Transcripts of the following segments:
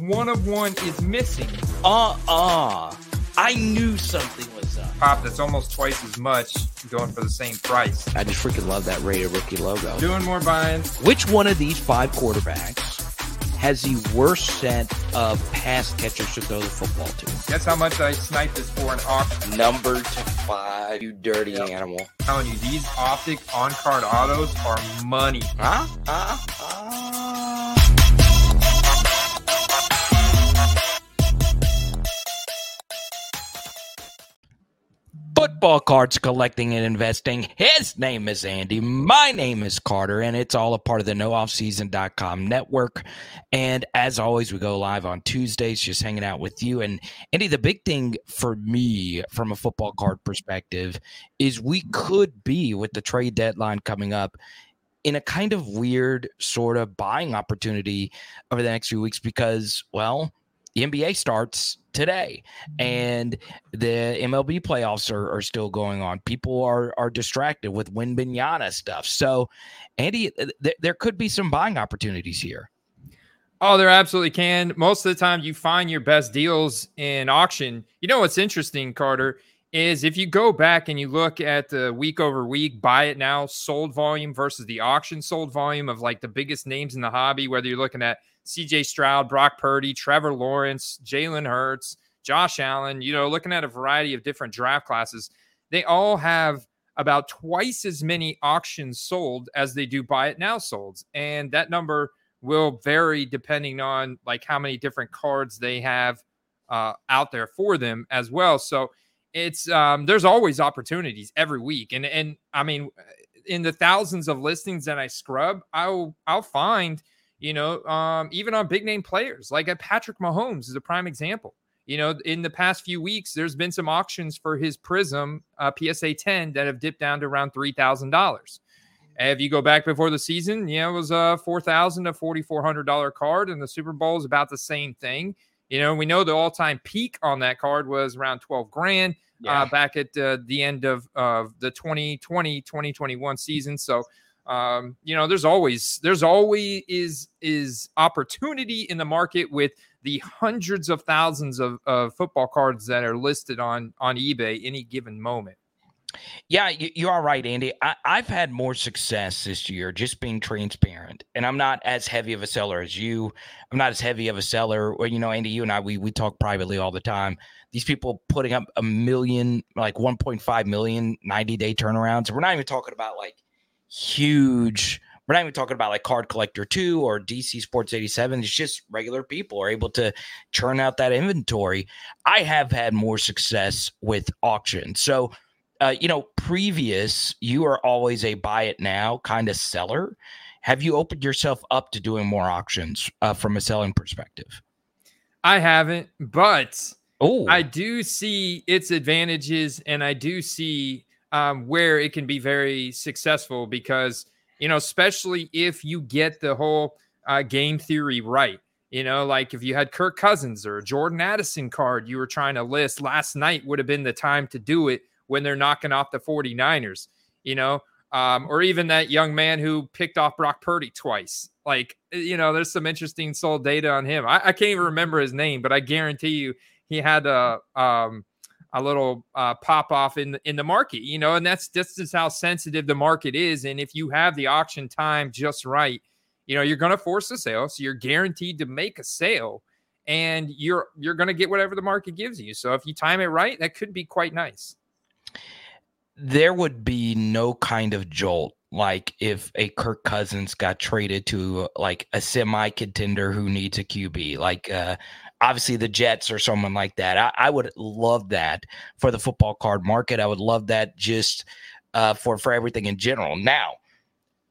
one of one is missing. Uh uh I knew something was up. Pop that's almost twice as much going for the same price. I just freaking love that rated rookie logo. Doing more buying. Which one of these five quarterbacks has the worst set of pass catchers to throw the football to? Guess how much I sniped this for an auction? Number to five, you dirty Yep. animal. I'm telling you, these optic on card autos are money. Huh? Huh? Huh? Football cards collecting and investing. His name is Andy. My name is Carter, and it's all a part of the nooffseason.com network. And as always, we go live on Tuesdays, just hanging out with you. And Andy, the big thing for me from a football card perspective is we could be with the trade deadline coming up in a kind of weird sort of buying opportunity over the next few weeks because, well, the NBA starts today mm-hmm. and the MLB playoffs are, are still going on. People are are distracted with Wembanyama stuff. So, Andy, th- there could be some buying opportunities here. Oh, there absolutely can. Most of the time, you find your best deals in auction. You know what's interesting, Carter, is if you go back and you look at the week over week buy it now sold volume versus the auction sold volume of like the biggest names in the hobby, whether you're looking at CJ Stroud, Brock Purdy, Trevor Lawrence, Jalen Hurts, Josh Allen, you know, looking at a variety of different draft classes, they all have about twice as many auctions sold as they do buy it now solds. And that number will vary depending on like how many different cards they have uh, out there for them as well. So it's um, there's always opportunities every week, and and I mean, in the thousands of listings that I scrub, I'll I'll find you know um, even on big name players like a Patrick Mahomes is a prime example. You know, in the past few weeks, there's been some auctions for his Prizm uh, PSA 10 that have dipped down to around three thousand dollars. If you go back before the season, yeah, it was a four thousand to forty four hundred dollar card, and the Super Bowl is about the same thing. You know, we know the all time peak on that card was around twelve grand uh, back at uh, the end of of the 2020 2021 season. So, um, you know, there's always there's always is is opportunity in the market with the hundreds of thousands of, of football cards that are listed on on eBay any given moment. Yeah, you, you are right, Andy. I, I've had more success this year just being transparent, and I'm not as heavy of a seller as you. I'm not as heavy of a seller. Or you know, Andy, you and I, we we talk privately all the time. These people putting up a million, like 1.5 million 90 day turnarounds. We're not even talking about like huge. We're not even talking about like Card Collector 2 or DC Sports 87. It's just regular people are able to churn out that inventory. I have had more success with auctions. So, uh, you know, previous, you are always a buy it now kind of seller. Have you opened yourself up to doing more auctions uh, from a selling perspective? I haven't, but Oh, I do see its advantages and I do see um, where it can be very successful because, you know, especially if you get the whole uh, game theory right. You know, like if you had Kirk Cousins or Jordan Addison card you were trying to list last night would have been the time to do it when they're knocking off the 49ers, you know, um, or even that young man who picked off Brock Purdy twice. Like, you know, there's some interesting sold data on him. I, I can't even remember his name, but I guarantee you he had a um, a little uh, pop off in the, in the market, you know, and that's just is how sensitive the market is. And if you have the auction time just right, you know, you're going to force a sale, so you're guaranteed to make a sale, and you're you're going to get whatever the market gives you. So if you time it right, that could be quite nice. there would be no kind of jolt like if a Kirk Cousins got traded to like a semi contender who needs a QB, like uh, obviously the Jets or someone like that. I, I would love that for the football card market. I would love that just uh, for for everything in general. Now,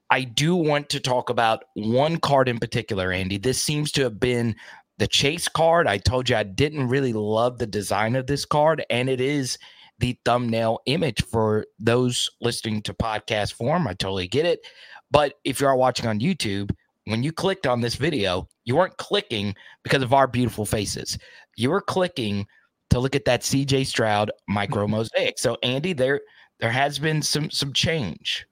I do want to talk about one card in particular, Andy. This seems to have been the chase card. I told you I didn't really love the design of this card, and it is the thumbnail image for those listening to podcast form. I totally get it. But if you are watching on YouTube, when you clicked on this video, you weren't clicking because of our beautiful faces. You were clicking to look at that CJ Stroud micro mosaic. So Andy, there there has been some some change.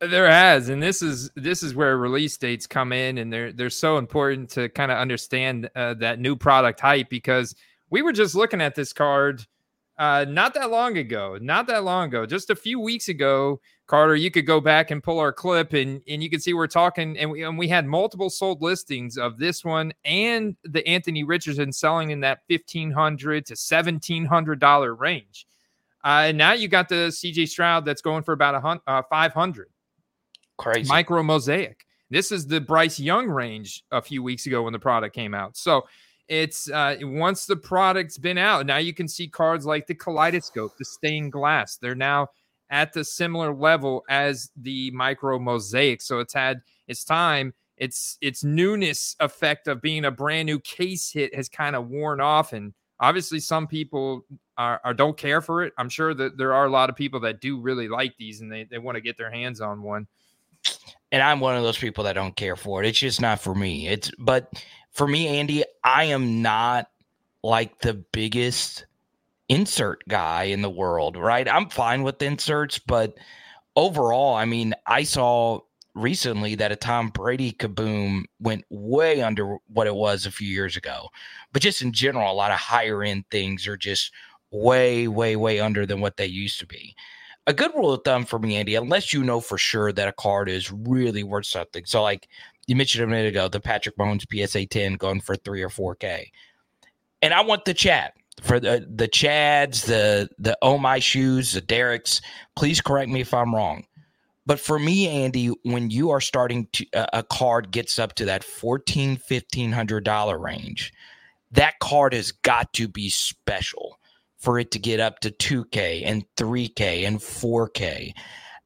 There has, and this is this is where release dates come in, and they're they're so important to kind of understand uh, that new product hype because we were just looking at this card uh, not that long ago, not that long ago, just a few weeks ago. Carter, you could go back and pull our clip, and and you can see we're talking, and we and we had multiple sold listings of this one and the Anthony Richardson selling in that 1,500 to seventeen hundred dollar range. Uh, and now you got the CJ Stroud that's going for about a hundred, uh, five hundred. Crazy. Micro mosaic. This is the Bryce Young range a few weeks ago when the product came out. So it's uh, once the product's been out, now you can see cards like the kaleidoscope, the stained glass. They're now at the similar level as the micro mosaic. So it's had its time. Its its newness effect of being a brand new case hit has kind of worn off, and obviously some people are, are, don't care for it. I'm sure that there are a lot of people that do really like these and they, they want to get their hands on one and I'm one of those people that don't care for it. It's just not for me. It's but for me, Andy, I am not like the biggest insert guy in the world, right? I'm fine with inserts, but overall, I mean, I saw recently that a Tom Brady kaboom went way under what it was a few years ago. But just in general, a lot of higher end things are just way, way, way under than what they used to be a good rule of thumb for me, Andy, unless you know for sure that a card is really worth something. So, like you mentioned a minute ago, the Patrick Mahomes PSA 10 going for three or 4K. And I want the chat for the the Chads, the the Oh My Shoes, the Derek's. Please correct me if I'm wrong. But for me, Andy, when you are starting to uh, a card gets up to that fourteen, fifteen hundred dollar range, that card has got to be special for it to get up to 2K and 3K and 4K.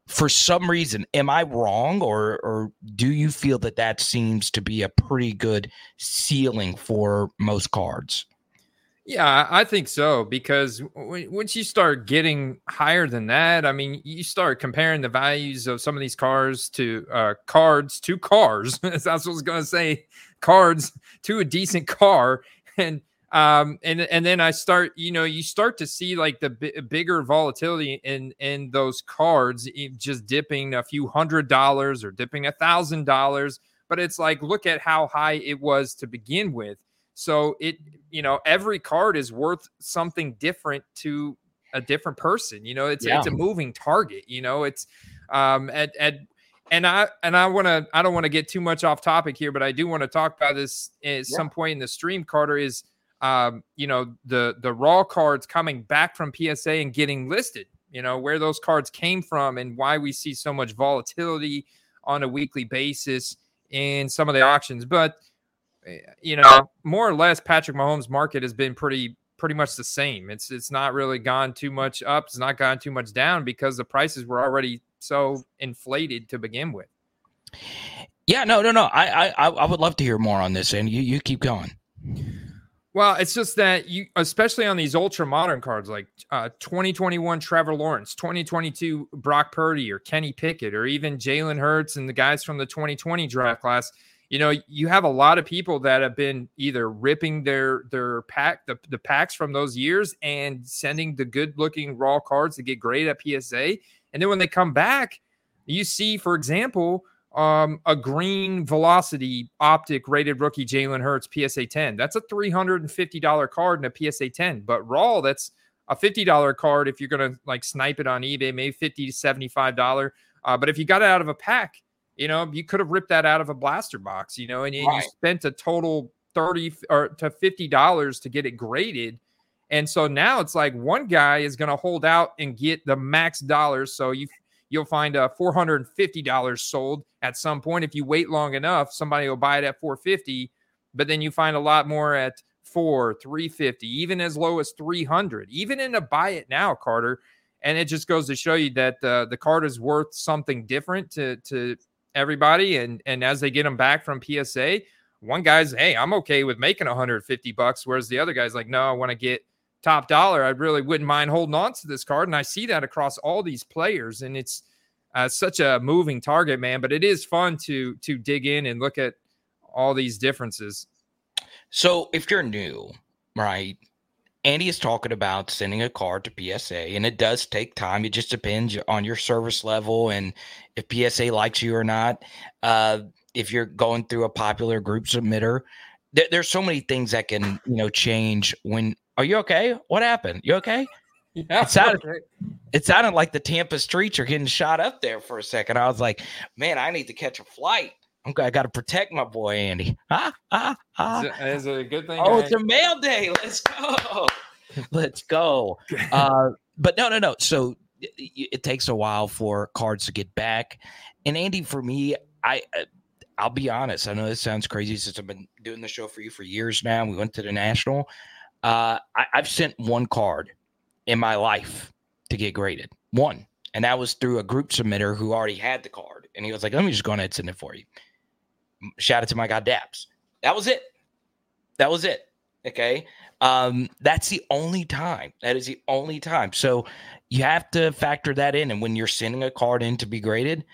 For some reason, am I wrong, or or do you feel that that seems to be a pretty good ceiling for most cards? Yeah, I think so because once you start getting higher than that, I mean, you start comparing the values of some of these cars to uh, cards to cars. That's what I was going to say, cards to a decent car, and um, and and then I start, you know, you start to see like the b- bigger volatility in in those cards, just dipping a few hundred dollars or dipping a thousand dollars. But it's like, look at how high it was to begin with. So it, you know, every card is worth something different to a different person. You know, it's yeah. it's a moving target. You know, it's um at at and I and I want to I don't want to get too much off topic here, but I do want to talk about this at yeah. some point in the stream. Carter is um, you know, the the raw cards coming back from PSA and getting listed. You know where those cards came from and why we see so much volatility on a weekly basis in some of the auctions. But you know, more or less, Patrick Mahomes' market has been pretty pretty much the same. It's it's not really gone too much up. It's not gone too much down because the prices were already so inflated to begin with. Yeah, no, no, no. I I I would love to hear more on this, and you you keep going. Well, it's just that you, especially on these ultra modern cards like uh, 2021 Trevor Lawrence, 2022 Brock Purdy, or Kenny Pickett, or even Jalen Hurts and the guys from the 2020 draft class. You know, you have a lot of people that have been either ripping their their pack the, the packs from those years and sending the good looking raw cards to get great at PSA, and then when they come back, you see, for example, um, a green velocity optic rated rookie Jalen Hurts PSA 10. That's a $350 card in a PSA 10. But raw, that's a $50 card if you're going to like snipe it on eBay, maybe 50 to $75. Uh, but if you got it out of a pack, you know, you could have ripped that out of a blaster box, you know, and, and right. you spent a total 30 or to $50 to get it graded. And so now it's like one guy is going to hold out and get the max dollars. So you you'll find a $450 sold at some point. If you wait long enough, somebody will buy it at 450, but then you find a lot more at four, 350, even as low as 300, even in a buy it now, Carter. And it just goes to show you that uh, the card is worth something different to, to everybody. And, and as they get them back from PSA, one guy's, Hey, I'm okay with making 150 bucks. Whereas the other guy's like, no, I want to get top dollar, I really wouldn't mind holding on to this card. And I see that across all these players, and it's uh, such a moving target, man. But it is fun to to dig in and look at all these differences. So if you're new, right, Andy is talking about sending a card to PSA, and it does take time. It just depends on your service level and if PSA likes you or not. Uh, if you're going through a popular group submitter, there, there's so many things that can you know change. When are you okay? What happened? You okay? Yeah, it sounded, okay. it sounded like the Tampa streets are getting shot up there for a second. I was like, man, I need to catch a flight. Okay, I got to protect my boy Andy. Ah, ah, ah. Is It's, a, good thing. Oh, I... it's a mail day. Let's go. Let's go. Uh, but no, no, no. So it, takes a while for cards to get back. And Andy, for me, I, uh, I'll be honest. I know this sounds crazy since I've been doing the show for you for years now. We went to the national. Uh, I, I've sent one card in my life to get graded. One. And that was through a group submitter who already had the card. And he was like, let me just go ahead and send it for you. Shout out to my guy Daps. That was it. That was it. Okay. Um, that's the only time. That is the only time. So you have to factor that in. And when you're sending a card in to be graded,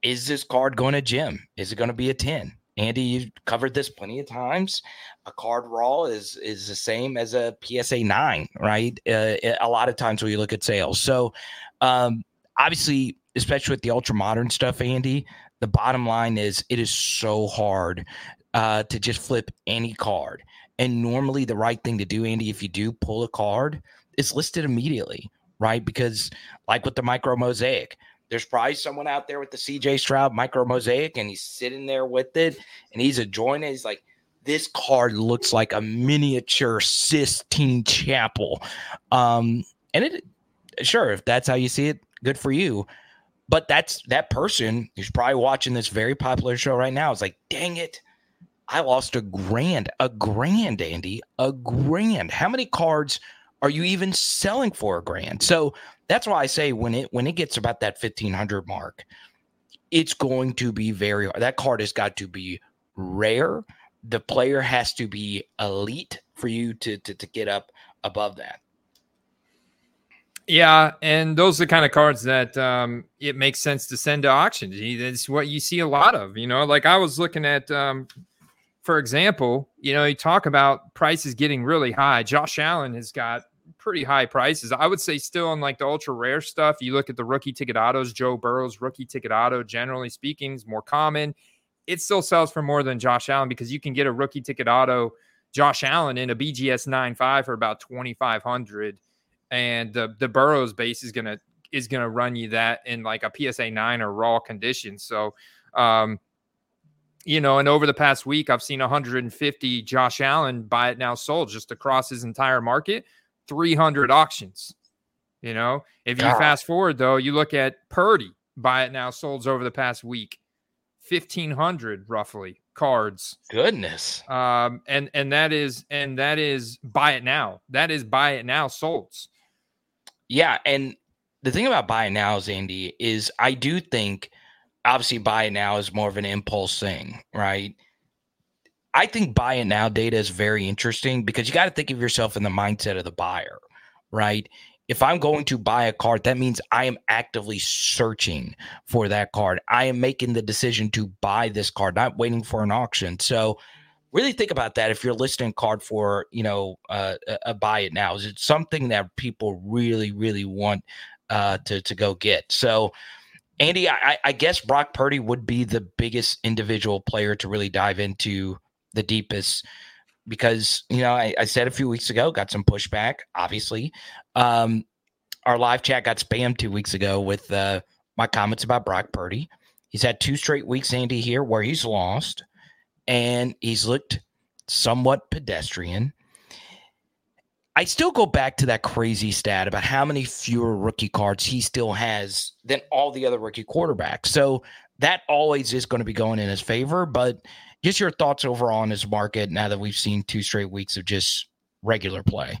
is this card going to gem? Is it going to be a 10? Andy, you've covered this plenty of times. A card raw is is the same as a PSA nine, right? Uh, a lot of times when you look at sales. So, um, obviously, especially with the ultra modern stuff, Andy, the bottom line is it is so hard uh, to just flip any card. And normally, the right thing to do, Andy, if you do pull a card, is list it immediately, right? Because, like with the micro mosaic, there's probably someone out there with the CJ Stroud micro mosaic, and he's sitting there with it, and he's enjoying it. He's like, this card looks like a miniature Sistine Chapel. Um, and it, sure, if that's how you see it, good for you. But that's that person who's probably watching this very popular show right now is like, dang it, I lost a grand, a grand, Andy, a grand. How many cards are you even selling for a grand? So that's why I say when it when it gets about that fifteen hundred mark, it's going to be very that card has got to be rare. The player has to be elite for you to to, to get up above that. Yeah, and those are the kind of cards that um, it makes sense to send to auction. It's what you see a lot of. You know, like I was looking at um, for example, you know, you talk about prices getting really high. Josh Allen has got pretty high prices. I would say still on like the ultra rare stuff. You look at the rookie ticket autos, Joe Burrow's rookie ticket auto, generally speaking, is more common. It still sells for more than Josh Allen because you can get a rookie ticket auto, Josh Allen in a BGS 9.5 for about 2,500. And the, the Burrows base is going to, is going to run you that in like a PSA 9 or raw condition. So, um, you know, and over the past week, I've seen 150 Josh Allen buy it now sold just across his entire market, 300 auctions. You know, if you God. fast forward though, you look at Purdy buy it now solds over the past week, 1500 roughly cards. Goodness. Um, and and that is and that is buy it now. That is buy it now solds. Yeah, and the thing about buy it now, Zandy, is I do think obviously buy it now is more of an impulse thing, right? I think buy it now data is very interesting because you got to think of yourself in the mindset of the buyer, right? If I'm going to buy a card, that means I am actively searching for that card. I am making the decision to buy this card, not waiting for an auction. So, really think about that if you're listing card for you know uh, a, a buy it now. Is it something that people really, really want uh, to to go get? So Andy, I, I, guess Brock Purdy would be the biggest individual player to really dive into the deepest because, you know, I, I said a few weeks ago, got some pushback, obviously. Um, our live chat got spammed two weeks ago with uh, my comments about Brock Purdy. He's had two straight weeks, Andy, here where he's lost and he's looked somewhat pedestrian. I still go back to that crazy stat about how many fewer rookie cards he still has than all the other rookie quarterbacks. So that always is going to be going in his favor. But just your thoughts overall on his market now that we've seen two straight weeks of just regular play.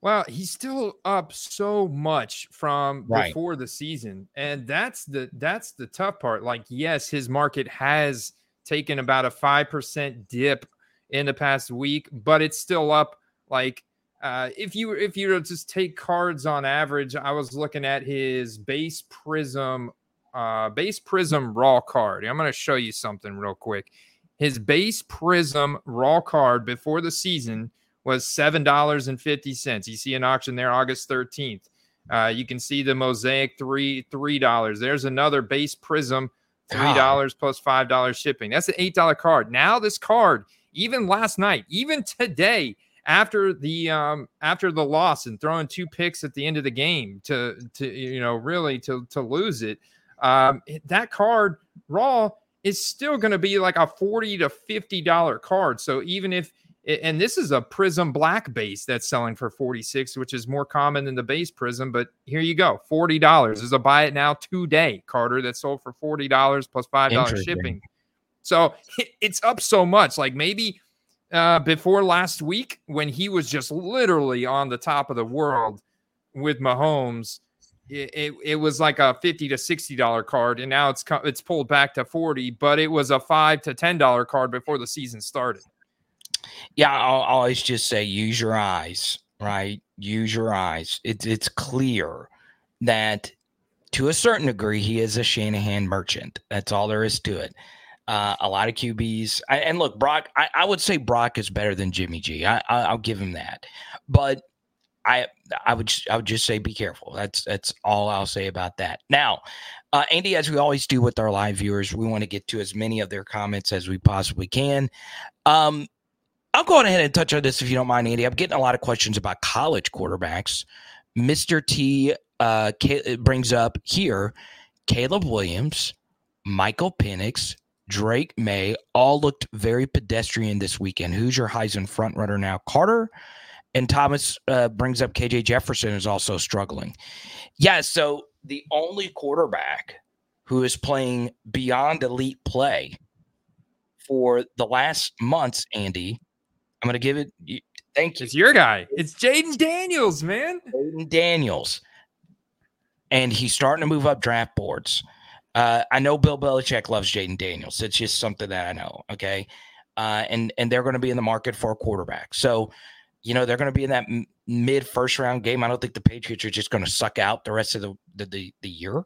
Well, he's still up so much from right. before the season, and that's the that's the tough part. Like, yes, his market has taken about a five percent dip in the past week, but it's still up like uh, if you if you just take cards on average, I was looking at his base prism, uh, base prism raw card. I'm going to show you something real quick. His base prism raw card before the season was $7.50. You see an auction there August 13th. Uh, you can see the Mosaic three three dollars. There's another base Prizm three dollars plus five dollars shipping. That's an eight dollar card. Now this card, even last night, even today, after the um after the loss and throwing two picks at the end of the game to to you know really to to lose it, um that card raw is still going to be like a 40 to 50 dollar card. So even if and this is a prism black base that's selling for 46 which is more common than the base prism but here you go $40 is a buy it now today carter that sold for $40 plus $5 shipping. So it's up so much like maybe uh, before last week when he was just literally on the top of the world with Mahomes it, it, was like a 50 to 60 dollar card and now it's it's pulled back to 40 but it was a 5 to 10 dollar card before the season started. Yeah i'll always just say use your eyes right? Use your eyes. It's it's clear that to a certain degree he is a shanahan merchant. That's all there is to it. Uh, a lot of QBs, I, and look, Brock. I, I, would say Brock is better than Jimmy G. I, I, I'll give him that, but I I would I would just say be careful. That's that's all I'll say about that. Now, uh, Andy, as we always do with our live viewers, we want to get to as many of their comments as we possibly can. Um, I'll go ahead and touch on this if you don't mind, Andy. I'm getting a lot of questions about college quarterbacks. Mr. T uh, brings up here Caleb Williams, Michael Penix, Drake Maye all looked very pedestrian this weekend. Who's your Heisman frontrunner now? Carter, and Thomas uh, brings up KJ Jefferson is also struggling. Yeah, so the only quarterback who is playing beyond elite play for the last months, Andy, I'm going to give it. Thank you. It's your guy. It's Jayden Daniels, man. Jayden Daniels. And he's starting to move up draft boards. Uh, I know Bill Belichick loves Jayden Daniels. It's just something that I know. Okay. Uh, and and they're going to be in the market for a quarterback. So you know, they're going to be in that m- mid first round game. I don't think the Patriots are just going to suck out the rest of the the, the, the year.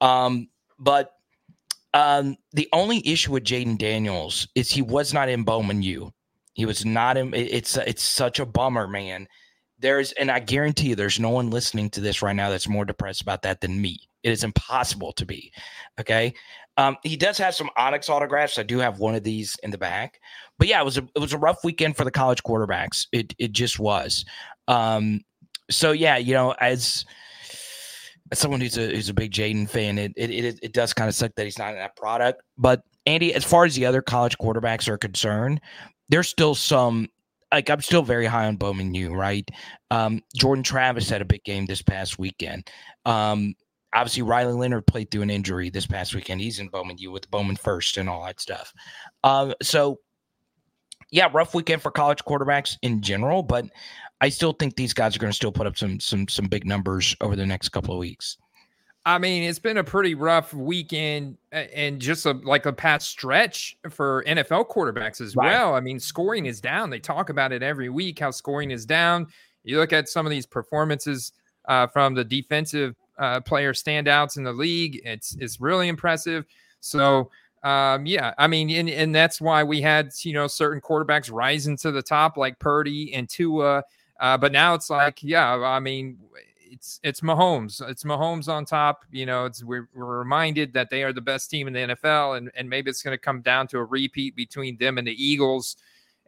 Um, but um, the only issue with Jayden Daniels is he was not in Bowman U. He was not in. It's it's such a bummer, man. There's and I guarantee you, there's no one listening to this right now that's more depressed about that than me. It is impossible to be. Okay. Um, he does have some Onyx autographs. I do have one of these in the back. But yeah, it was a it was a rough weekend for the college quarterbacks. It it just was. Um, so yeah, you know, as as someone who's a who's a big Jayden fan, it it it, it does kind of suck that he's not in that product. But Andy, as far as the other college quarterbacks are concerned, there's still some like I'm still very high on Bowman U, right? Um, Jordan Travis had a big game this past weekend. Um, obviously Riley Leonard played through an injury this past weekend. He's in Bowman U with Bowman first and all that stuff. Um, so yeah, rough weekend for college quarterbacks in general, but I still think these guys are going to still put up some some some big numbers over the next couple of weeks. I mean, it's been a pretty rough weekend and just a, like a past stretch for NFL quarterbacks as right. well. I mean, scoring is down. They talk about it every week how scoring is down. You look at some of these performances uh, from the defensive uh, player standouts in the league. It's it's really impressive. So um, yeah, I mean, and, and that's why we had you know certain quarterbacks rising to the top like Purdy and Tua. Uh, but now it's like, yeah, I mean, it's it's Mahomes. It's Mahomes on top. You know, it's we're, we're reminded that they are the best team in the NFL, and and maybe it's going to come down to a repeat between them and the Eagles.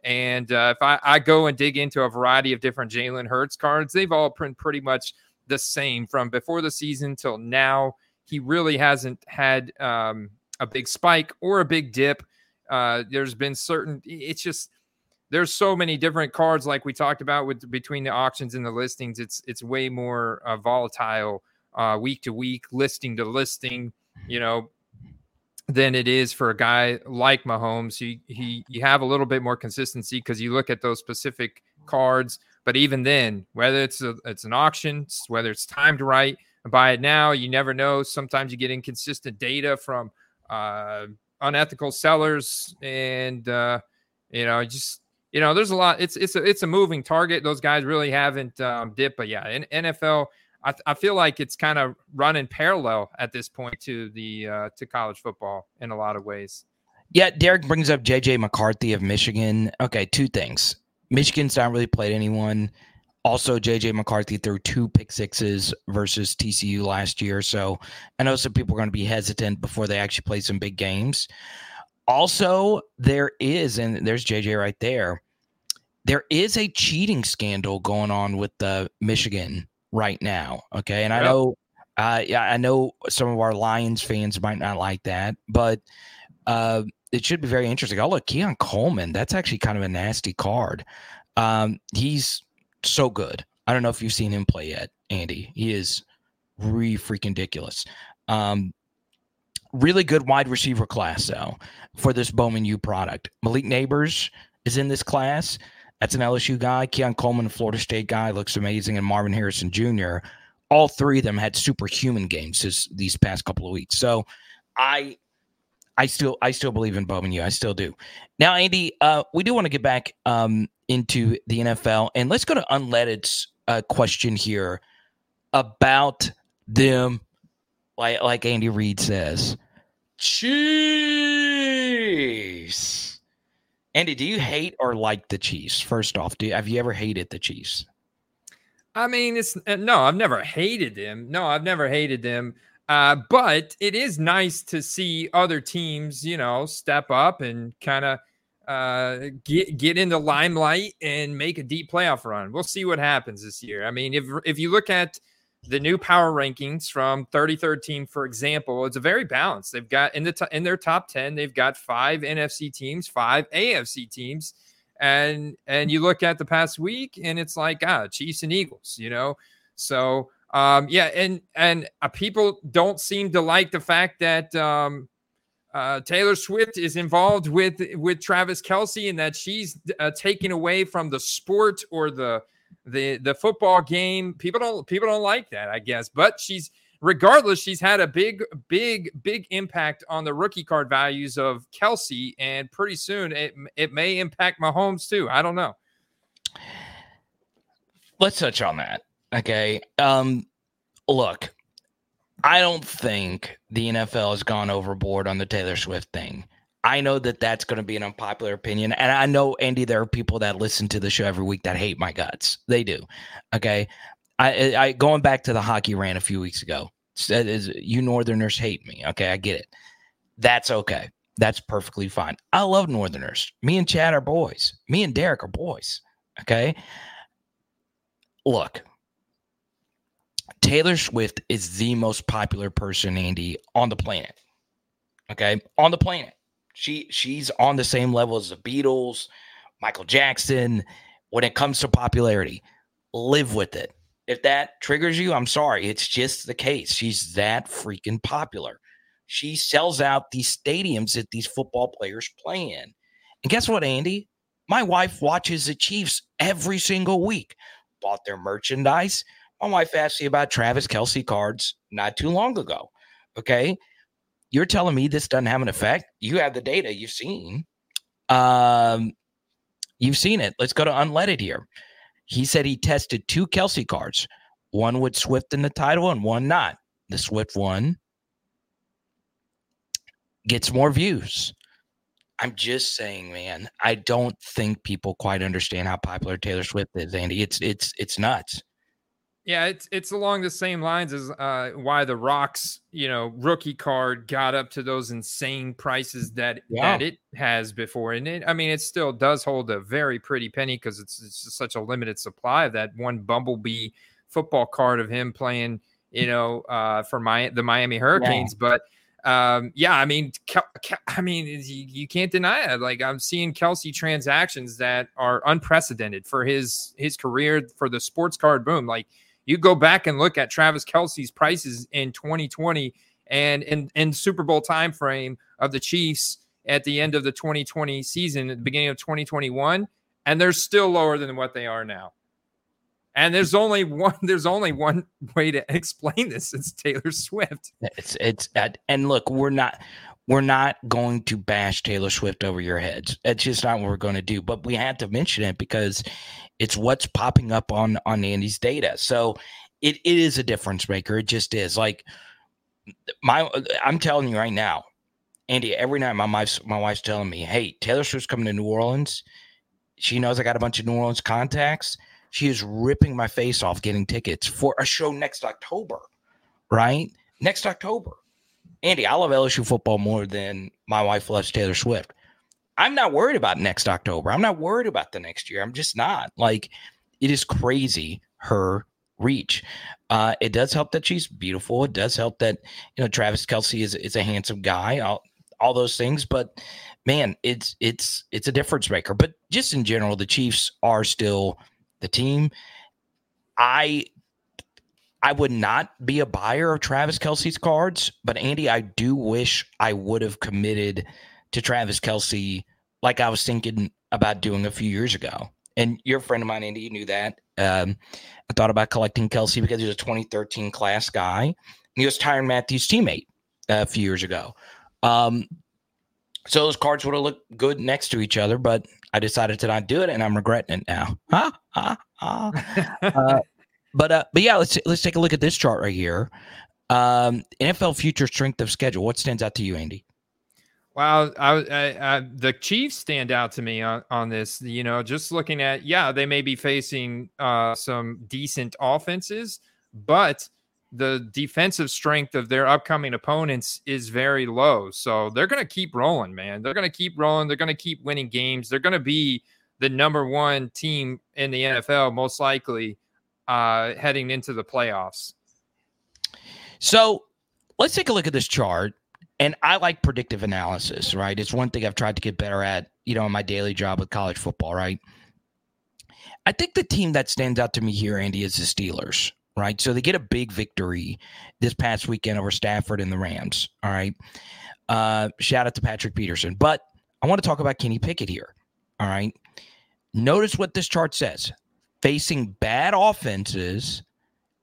And uh, if I, I go and dig into a variety of different Jalen Hurts cards, they've all been pretty much the same from before the season till now. He really hasn't had um, a big spike or a big dip. Uh, there's been certain. It's just there's so many different cards, like we talked about with between the auctions and the listings. It's it's way more uh, volatile uh, week to week, listing to listing. You know, than it is for a guy like Mahomes. He he you have a little bit more consistency because you look at those specific cards. But even then, whether it's a, it's an auction, whether it's timed right, buy it now, you never know. Sometimes you get inconsistent data from uh, unethical sellers, and uh, you know, just you know, there's a lot. It's it's a it's a moving target. Those guys really haven't um, dipped, but yeah, in NFL. I, I feel like it's kind of running parallel at this point to the uh, to college football in a lot of ways. Yeah, Derek brings up JJ McCarthy of Michigan. Okay, two things Michigan's not really played anyone. Also, JJ McCarthy threw two pick sixes versus TCU last year. So I know some people are going to be hesitant before they actually play some big games. Also, there is, and there's JJ right there. There is a cheating scandal going on with the Michigan right now. Okay, and I know, uh, yeah, I know some of our Lions fans might not like that, but uh, it should be very interesting. Oh, look, Keon Coleman. That's actually kind of a nasty card. Um, he's so good. I don't know if you've seen him play yet, Andy. He is re freaking ridiculous. Um, really good wide receiver class though for this Bowman U product. Malik Nabers is in this class. That's an LSU guy. Keon Coleman, Florida State guy, looks amazing, and Marvin Harrison Jr. All three of them had superhuman games this, these past couple of weeks. So I I still I still believe in Bowman I still do. Now, Andy, uh, we do want to get back um, into the NFL, and let's go to Unleaded's uh, question here about them. Like like Andy Reid says, Chiefs. Andy, do you hate or like the Chiefs? First off, do have you ever hated the Chiefs? I mean, it's uh, no, I've never hated them. No, I've never hated them. Uh, but it is nice to see other teams, you know, step up and kind of uh, get get into limelight and make a deep playoff run. We'll see what happens this year. I mean, if if you look at the new power rankings from 33rd team, for example, it's a very balanced. They've got in the t- in their top 10, they've got five NFC teams, five AFC teams, and and you look at the past week, and it's like ah, Chiefs and Eagles, you know. So um, yeah, and and uh, people don't seem to like the fact that um, uh, Taylor Swift is involved with with Travis Kelce, and that she's uh, taken away from the sport or the the the football game. People don't people don't like that, I guess. But she's regardless, she's had a big, big, big impact on the rookie card values of Kelce, and pretty soon it it may impact Mahomes too. I don't know. Let's touch on that. Okay. Um, look, I don't think the NFL has gone overboard on the Taylor Swift thing. I know that that's going to be an unpopular opinion, and I know Andy. There are people that listen to the show every week that hate my guts. They do. Okay, I, I going back to the hockey rant a few weeks ago. Said uh, is you Northerners hate me. Okay, I get it. That's okay. That's perfectly fine. I love Northerners. Me and Chad are boys. Me and Derek are boys. Okay. Look, Taylor Swift is the most popular person, Andy, on the planet. Okay, on the planet. She she's on the same level as the Beatles, Michael Jackson. When it comes to popularity, live with it. If that triggers you, I'm sorry. It's just the case. She's that freaking popular. She sells out these stadiums that these football players play in. And guess what, Andy? My wife watches the Chiefs every single week. Bought their merchandise. My wife asked me about Travis Kelce cards not too long ago. Okay. You're telling me this doesn't have an effect? You have the data you've seen. Um, you've seen it. Let's go to unleaded here. He said he tested two Kelce cards, one with Swift in the title and one not. The Swift one gets more views. I'm just saying, man, I don't think people quite understand how popular Taylor Swift is, Andy. It's it's it's nuts. Yeah, it's it's along the same lines as uh, why the Rocks, you know, rookie card got up to those insane prices that yeah. that it has before, and it, I mean, it still does hold a very pretty penny because it's it's such a limited supply of that one Bumblebee football card of him playing, you know, uh, for my the Miami Hurricanes. Yeah. But um, yeah, I mean, Kel- Kel- I mean, you, you, can't deny it. Like I'm seeing Kelce transactions that are unprecedented for his his career for the sports card boom, like you go back and look at Travis Kelce's prices in 2020 and in, in Super Bowl time frame of the Chiefs at the end of the 2020 season, at the beginning of 2021, and they're still lower than what they are now. And there's only one. There's only one way to explain this. It's Taylor Swift. It's it's and look, we're not we're not going to bash Taylor Swift over your heads. It's just not what we're going to do. But we had to mention it because it's what's popping up on on Andy's data. So it, it is a difference maker. It just is. Like my I'm telling you right now, Andy, every night my wife's my wife's telling me, Hey, Taylor Swift's coming to New Orleans. She knows I got a bunch of New Orleans contacts. She is ripping my face off getting tickets for a show next October, right? Next October. Andy, I love LSU football more than my wife loves Taylor Swift. I'm not worried about next October. I'm not worried about the next year. I'm just not. Like, it is crazy her reach. Uh, it does help that she's beautiful. It does help that you know Travis Kelce is is a handsome guy. All, all those things, but man, it's it's it's a difference maker. But just in general, the Chiefs are still the team. I I would not be a buyer of Travis Kelce's cards, but Andy, I do wish I would have committed to Travis Kelsey like I was thinking about doing a few years ago. And you're a friend of mine, Andy. You knew that. Um, I thought about collecting Kelce because he was a 2013 class guy. And he was Tyrann Mathieu's teammate uh, a few years ago. Um, so those cards would have looked good next to each other, but I decided to not do it, and I'm regretting it now. Ha, ha, ha. uh, but uh, but yeah, let's let's take a look at this chart right here. Um, NFL future strength of schedule. What stands out to you, Andy? Well, I, I, I, the Chiefs stand out to me on, on this. You know, just looking at, yeah, they may be facing uh, some decent offenses, but the defensive strength of their upcoming opponents is very low. So they're going to keep rolling, man. They're going to keep rolling. They're going to keep winning games. They're going to be the number one team in the NFL, most likely, uh, heading into the playoffs. So let's take a look at this chart and I like predictive analysis, right? It's one thing I've tried to get better at, you know, in my daily job with college football, right? I think the team that stands out to me here, Andy, is the Steelers, right? So they get a big victory this past weekend over Stafford and the Rams, all right? Uh, shout out to Patrick Peterson. But I want to talk about Kenny Pickett here, all right? Notice what this chart says facing bad offenses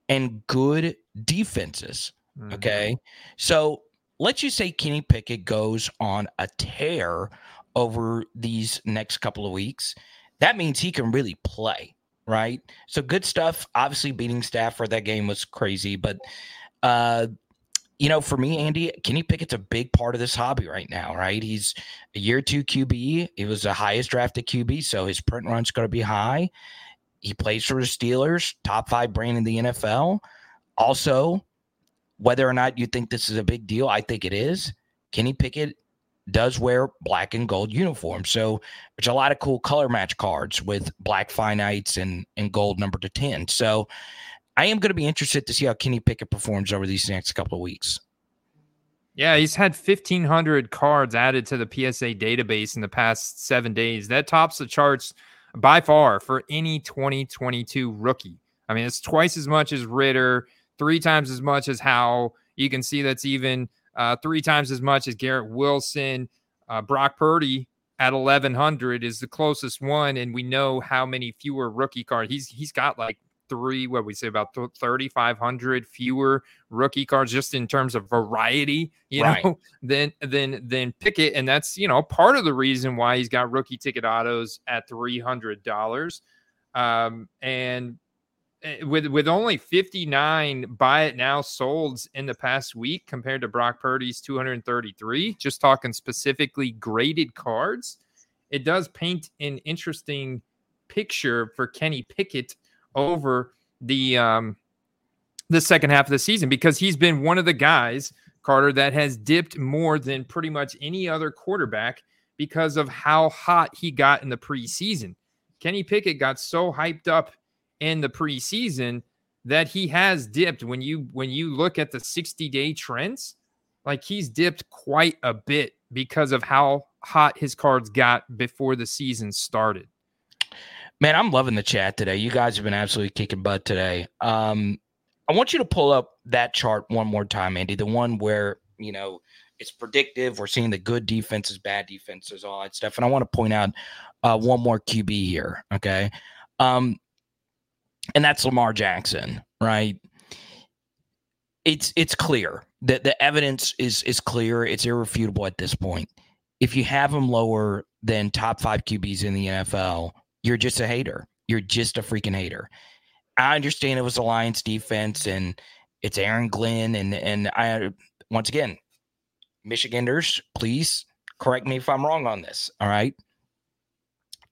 and good defenses. Mm-hmm. Okay. So let's just say Kenny Pickett goes on a tear over these next couple of weeks. That means he can really play, right? So good stuff. Obviously, beating Stafford that game was crazy, but uh, you know, for me, Andy, Kenny Pickett's a big part of this hobby right now, right? He's a year two QB. He was the highest drafted QB, so his print run's going to be high. He plays for the Steelers, top five brand in the NFL. Also, whether or not you think this is a big deal, I think it is. Kenny Pickett does wear black and gold uniform. So there's a lot of cool color match cards with black finites and, and gold number to 10. So I am going to be interested to see how Kenny Pickett performs over these next couple of weeks. Yeah, he's had 1,500 cards added to the PSA database in the past seven days. That tops the charts by far for any 2022 rookie. I mean, it's twice as much as Ridder, three times as much as Howell. You can see that's even uh, three times as much as Garrett Wilson. Uh, Brock Purdy at 1100 is the closest one, and we know how many fewer rookie cards he's he's got like three what we say about 3500 fewer rookie cards just in terms of variety you right. know than than than pickett and that's you know part of the reason why he's got rookie ticket autos at $300 um and Eh, with with only 59 buy it now solds in the past week compared to Brock Purdy's 233, just talking specifically graded cards, it does paint an interesting picture for Kenny Pickett over the um the second half of the season because he's been one of the guys Carter that has dipped more than pretty much any other quarterback because of how hot he got in the preseason. Kenny Pickett got so hyped up in the preseason that he has dipped when you when you look at the 60 day trends like he's dipped quite a bit because of how hot his cards got before the season started man i'm loving the chat today you guys have been absolutely kicking butt today um i want you to pull up that chart one more time andy the one where you know it's predictive we're seeing the good defenses bad defenses all that stuff and i want to point out uh, one more qb here okay um and that's Lamar Jackson, right? It's it's clear that the evidence is is clear. It's irrefutable at this point. If you have him lower than top five QBs in the NFL, you're just a hater. You're just a freaking hater. I understand it was Alliance defense and it's Aaron Glenn and and I once again, Michiganders, please correct me if I'm wrong on this. All right.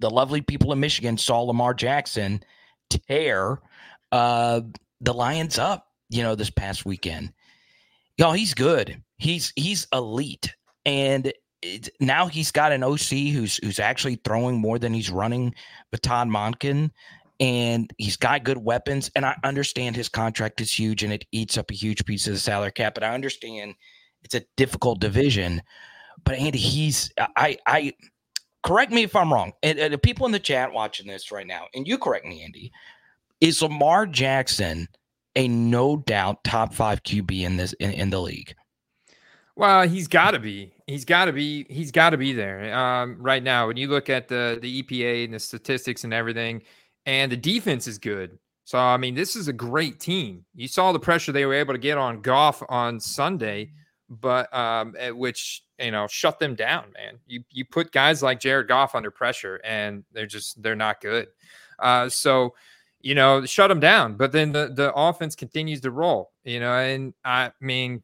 the lovely people in Michigan saw Lamar Jackson tear uh, the Lions up, you know, this past weekend. Y'all, he's good. He's he's elite, and it, now he's got an OC who's who's actually throwing more than he's running. Baton Monken, and he's got good weapons. And I understand his contract is huge and it eats up a huge piece of the salary cap. But I understand it's a difficult division. But Andy, he's I I correct me if I'm wrong. And, and the people in the chat watching this right now, and you correct me, Andy, is Lamar Jackson a no doubt top five QB in this in, in the league? Well, he's got to be. He's got to be. He's got to be there um, right now. When you look at the the EPA and the statistics and everything, and the defense is good. So I mean, this is a great team. You saw the pressure they were able to get on Goff on Sunday, but um, which you know shut them down, man. You you put guys like Jared Goff under pressure, and they're just they're not good. Uh, so you know shut them down. But then the the offense continues to roll. You know, and I mean.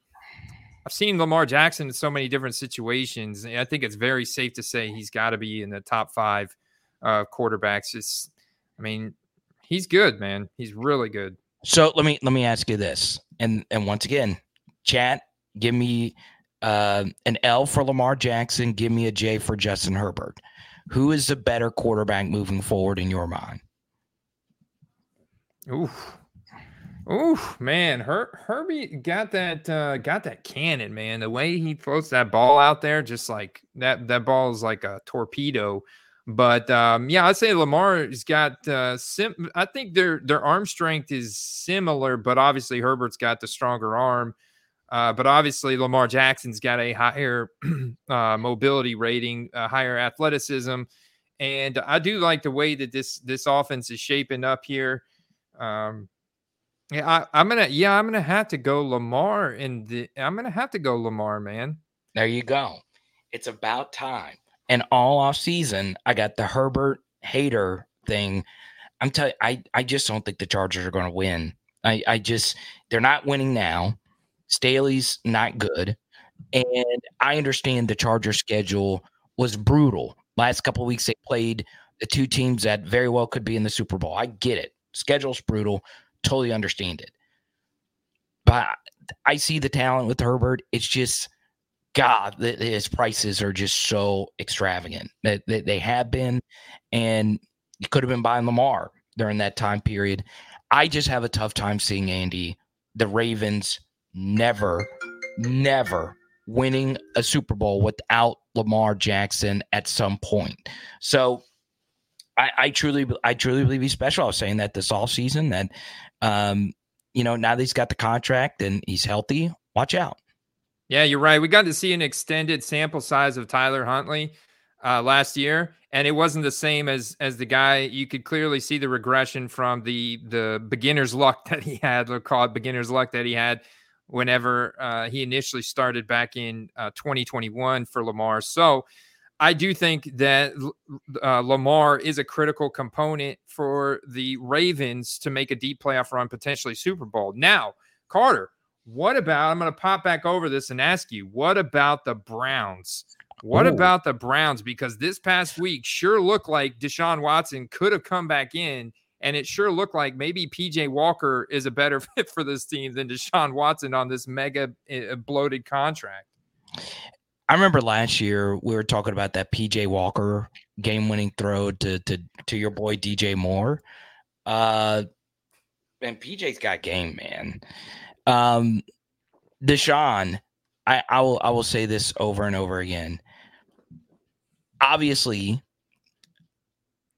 I've seen Lamar Jackson in so many different situations. I think it's very safe to say he's got to be in the top five uh, quarterbacks. It's I mean, he's good, man. He's really good. So let me let me ask you this, and and once again, chat, give me uh, an L for Lamar Jackson. Give me a J for Justin Herbert. Who is the better quarterback moving forward in your mind? Oof. Oof, man, Her- Herbie got that uh, got that cannon, man. The way he throws that ball out there, just like that that ball is like a torpedo. But um, yeah, I'd say Lamar's got uh, sim- I think their their arm strength is similar, but obviously Herbert's got the stronger arm. Uh, but obviously Lamar Jackson's got a higher uh, mobility rating, higher athleticism, and I do like the way that this this offense is shaping up here. Um, yeah, I, am gonna yeah I'm gonna have to go Lamar, and I'm gonna have to go Lamar, man. There you go. It's about time. And all off season, I got the Herbert hater thing. I'm telling I, I just don't think the Chargers are going to win. I, I just, they're not winning now. Staley's not good. And I understand the Charger schedule was brutal. Last couple weeks, they played the two teams that very well could be in the Super Bowl. I get it. Schedule's brutal. Totally understand it. But I see the talent with Herbert. It's just God, his prices are just so extravagant. That they, they, have been, and you could have been buying Lamar during that time period. I just have a tough time seeing Andy, the Ravens never, never winning a Super Bowl without Lamar Jackson at some point. So I, I truly, I truly believe he's special. I was saying that this all season that, um, you know, now that he's got the contract and he's healthy, watch out. Yeah, you're right. We got to see an extended sample size of Tyler Huntley uh, last year, and it wasn't the same as as the guy. You could clearly see the regression from the the beginner's luck that he had, or call it beginner's luck that he had whenever uh, he initially started back in uh, 2021 for Lamar. So I do think that uh, Lamar is a critical component for the Ravens to make a deep playoff run, potentially Super Bowl. Now, Carter, what about? I'm going to pop back over this and ask you, what about the Browns? What Ooh. about the Browns? Because this past week sure looked like Deshaun Watson could have come back in, and it sure looked like maybe PJ Walker is a better fit for this team than Deshaun Watson on this mega uh, bloated contract. I remember last year we were talking about that PJ Walker game-winning throw to to to your boy DJ Moore. Uh, and PJ's got game, man. Um, Deshaun, I, I will I will say this over and over again. Obviously,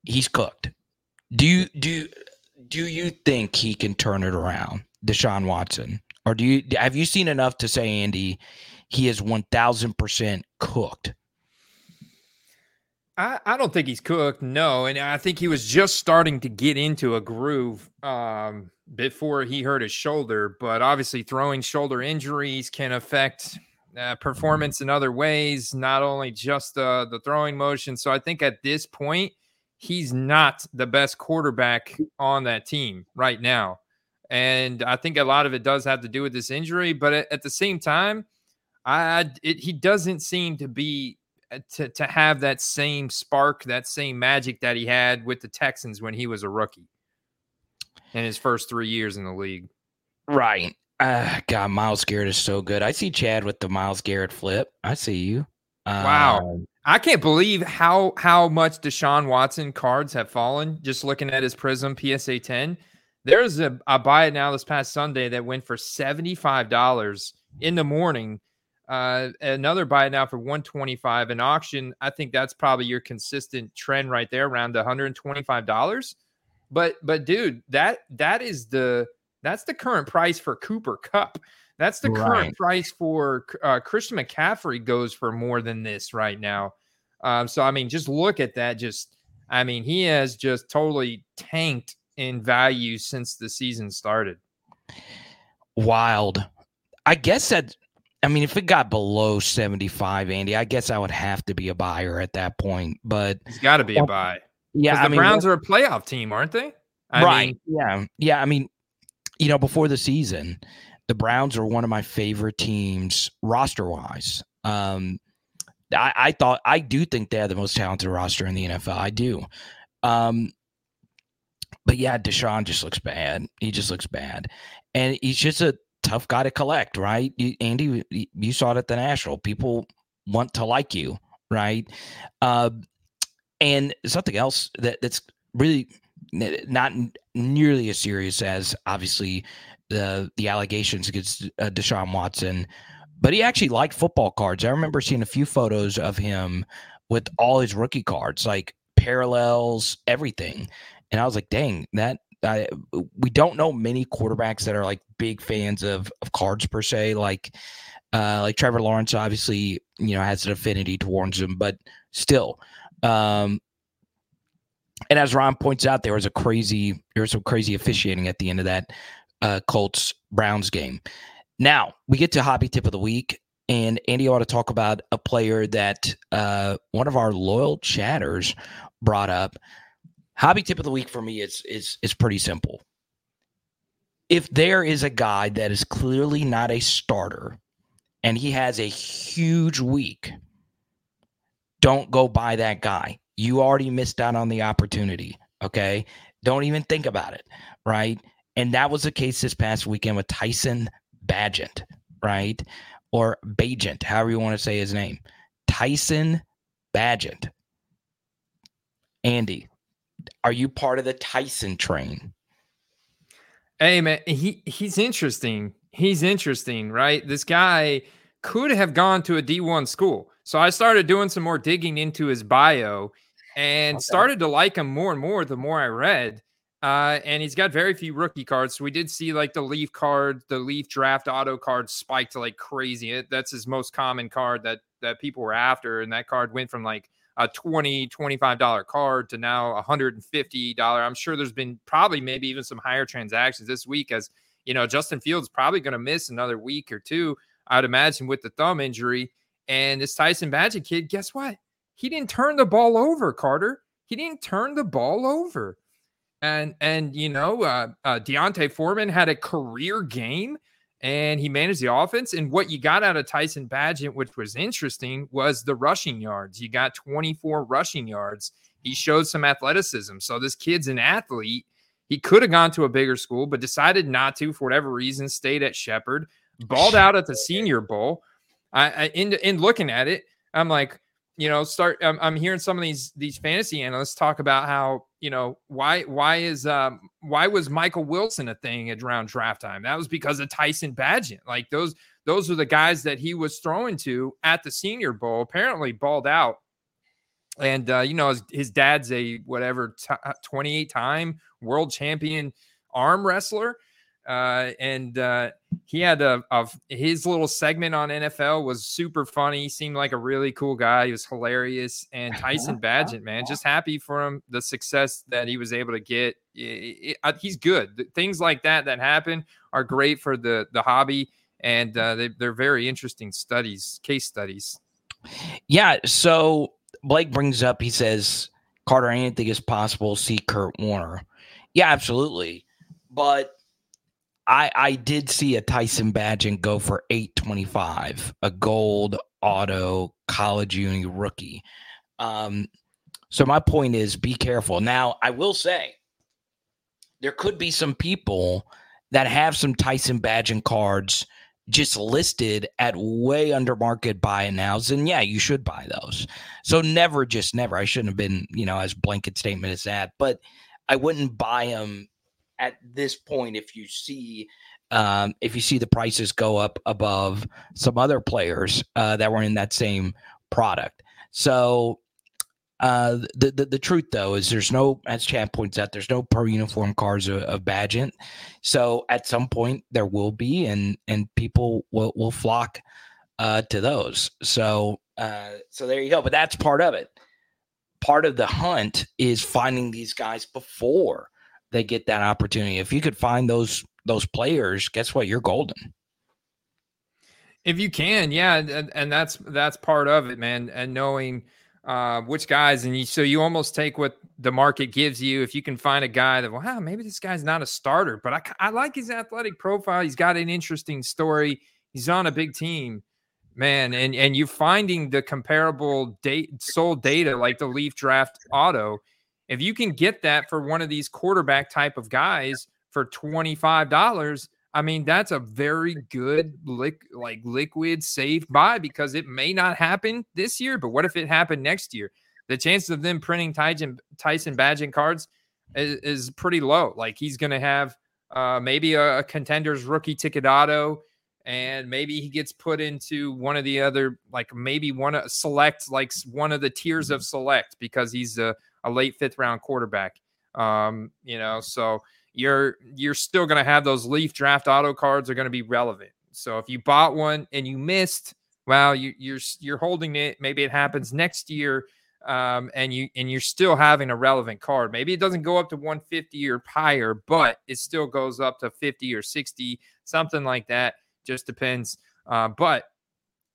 he's cooked. Do you do do you think he can turn it around, Deshaun Watson, or do you have you seen enough to say, Andy, he is one thousand percent cooked? I, I don't think he's cooked, no, and I think he was just starting to get into a groove. Um, before he hurt his shoulder. But obviously, throwing shoulder injuries can affect uh, performance in other ways, not only just uh, the throwing motion. So I think at this point, he's not the best quarterback on that team right now. And I think a lot of it does have to do with this injury. But at, at the same time, I it, he doesn't seem to be to to have that same spark, that same magic that he had with the Texans when he was a rookie in his first three years in the league. Right. Uh, God, Myles Garrett is so good. I see Chad with the Myles Garrett flip. I see you. Wow. Um, I can't believe how how much Deshaun Watson cards have fallen. Just looking at his Prizm PSA 10, there's a I buy it now this past Sunday that went for seventy five dollars in the morning. Uh, another buy now for one twenty five. An auction, I think that's probably your consistent trend right there, around one hundred twenty five dollars. But but dude, that that is the that's the current price for Cooper Kupp. That's the right. current price for uh, Christian McCaffrey goes for more than this right now. Um, so I mean, just look at that. Just I mean, he has just totally tanked in value since the season started. Wild. I guess that. I mean, if it got below seventy-five, Andy, I guess I would have to be a buyer at that point. But it's got to be a buy. Yeah, the I mean, Browns are a playoff team, aren't they? I right. Mean, yeah. Yeah. I mean, you know, before the season, the Browns are one of my favorite teams roster wise. Um, I, I, thought I do think they have the most talented roster in the NFL. I do. Um, but yeah, Deshaun just looks bad. He just looks bad, and he's just a tough guy to collect, right? You, Andy, you saw it at the National. People want to like you, right? Uh, and something else that that's really not nearly as serious as obviously the the allegations against uh, Deshaun Watson, but he actually liked football cards. I remember seeing a few photos of him with all his rookie cards, like parallels, everything, and I was like, "Dang, that." I, we don't know many quarterbacks that are like big fans of of cards per se, like uh, like Trevor Lawrence. Obviously, you know, has an affinity towards them, but still, um, and as Ron points out, there was a crazy, there was some crazy officiating at the end of that uh, Colts Browns game. Now we get to hobby tip of the week, and Andy ought to talk about a player that uh, one of our loyal chatters brought up. Hobby tip of the week for me is is is pretty simple. If there is a guy that is clearly not a starter, and he has a huge week, don't go buy that guy. You already missed out on the opportunity. Okay. Don't even think about it. Right. And that was the case this past weekend with Tyson Bagent, right? Or Bagent, however you want to say his name. Tyson Bagent. Andy, are you part of the Tyson train? Hey man, he he's interesting. He's interesting, right? This guy could have gone to a D1 school. So I started doing some more digging into his bio and okay. started to like him more and more the more I read. Uh, and he's got very few rookie cards. So we did see like the Leaf card, the Leaf draft auto card spiked like crazy. It, that's his most common card that that people were after. And that card went from like a 20 $25 card to now $150. I'm sure there's been probably maybe even some higher transactions this week as you know, Justin Fields probably going to miss another week or two, I'd imagine, with the thumb injury. And this Tyson Bagent kid, guess what? He didn't turn the ball over, Carter. He didn't turn the ball over. And and you know, uh, uh D'Onta Foreman had a career game and he managed the offense. And what you got out of Tyson Bagent, which was interesting, was the rushing yards. You got 24 rushing yards. He showed some athleticism. So this kid's an athlete. He could have gone to a bigger school, but decided not to for whatever reason. Stayed at Shepherd, balled out at the Senior Bowl. I, I in in looking at it, I'm like, you know, start. I'm, I'm hearing some of these these fantasy analysts talk about how you know why why is um why was Michael Wilson a thing at round draft time? That was because of Tyson Bagent. Like those those are the guys that he was throwing to at the Senior Bowl. Apparently, balled out. And uh, you know his, his dad's a whatever t- 28 time world champion arm wrestler uh, and uh, he had a, a, his little segment on NFL was super funny. He seemed like a really cool guy. He was hilarious. And Tyson Bagent, man, just happy for him the success that he was able to get. It, it, it, he's good. Things like that that happen are great for the the hobby, and uh, they, they're very interesting studies, case studies. Yeah. So Blake brings up. He says Carter, anything is possible. See Kurt Warner. Yeah, absolutely. But I I did see a Tyson Bagent go for 825, a gold auto college uni rookie. Um, so my point is be careful. Now, I will say there could be some people that have some Tyson Bagent cards just listed at way under market buy nows, and yeah, you should buy those. So never, just never. I shouldn't have been, you know, as blanket statement as that, but I wouldn't buy them at this point if you see um, if you see the prices go up above some other players uh, that were in that same product. So uh, the, the, the truth though is there's no, as Chad points out, there's no per uniform cars of, of Bagent. So at some point there will be, and and people will will flock uh, to those. So uh, so there you go. But that's part of it. Part of the hunt is finding these guys before they get that opportunity. If you could find those those players, guess what? You're golden. If you can, yeah, and, and that's that's part of it, man. And knowing uh, which guys, and you, so you almost take what the market gives you. If you can find a guy that, well, wow, maybe this guy's not a starter, but I, I like his athletic profile. He's got an interesting story. He's on a big team, man. And and you're finding the comparable date sold data like the Leaf Draft Auto. If you can get that for one of these quarterback type of guys for twenty five dollars, I mean, that's a very good lick, like liquid safe buy because it may not happen this year, but what if it happened next year? The chances of them printing Tyson Tyson Bagent cards is, is pretty low. Like he's going to have uh, maybe a, a, contender's rookie ticket auto, and maybe he gets put into one of the other, like maybe one of select, like one of the tiers of select because he's a, a late fifth round quarterback. Um, you know, so you're you're still going to have those Leaf draft auto cards are going to be relevant. So if you bought one and you missed, well, you, you're you're holding it. Maybe it happens next year, um, and you and you're still having a relevant card. Maybe it doesn't go up to 150 or higher, but it still goes up to 50 or 60, something like that. Just depends. Uh, but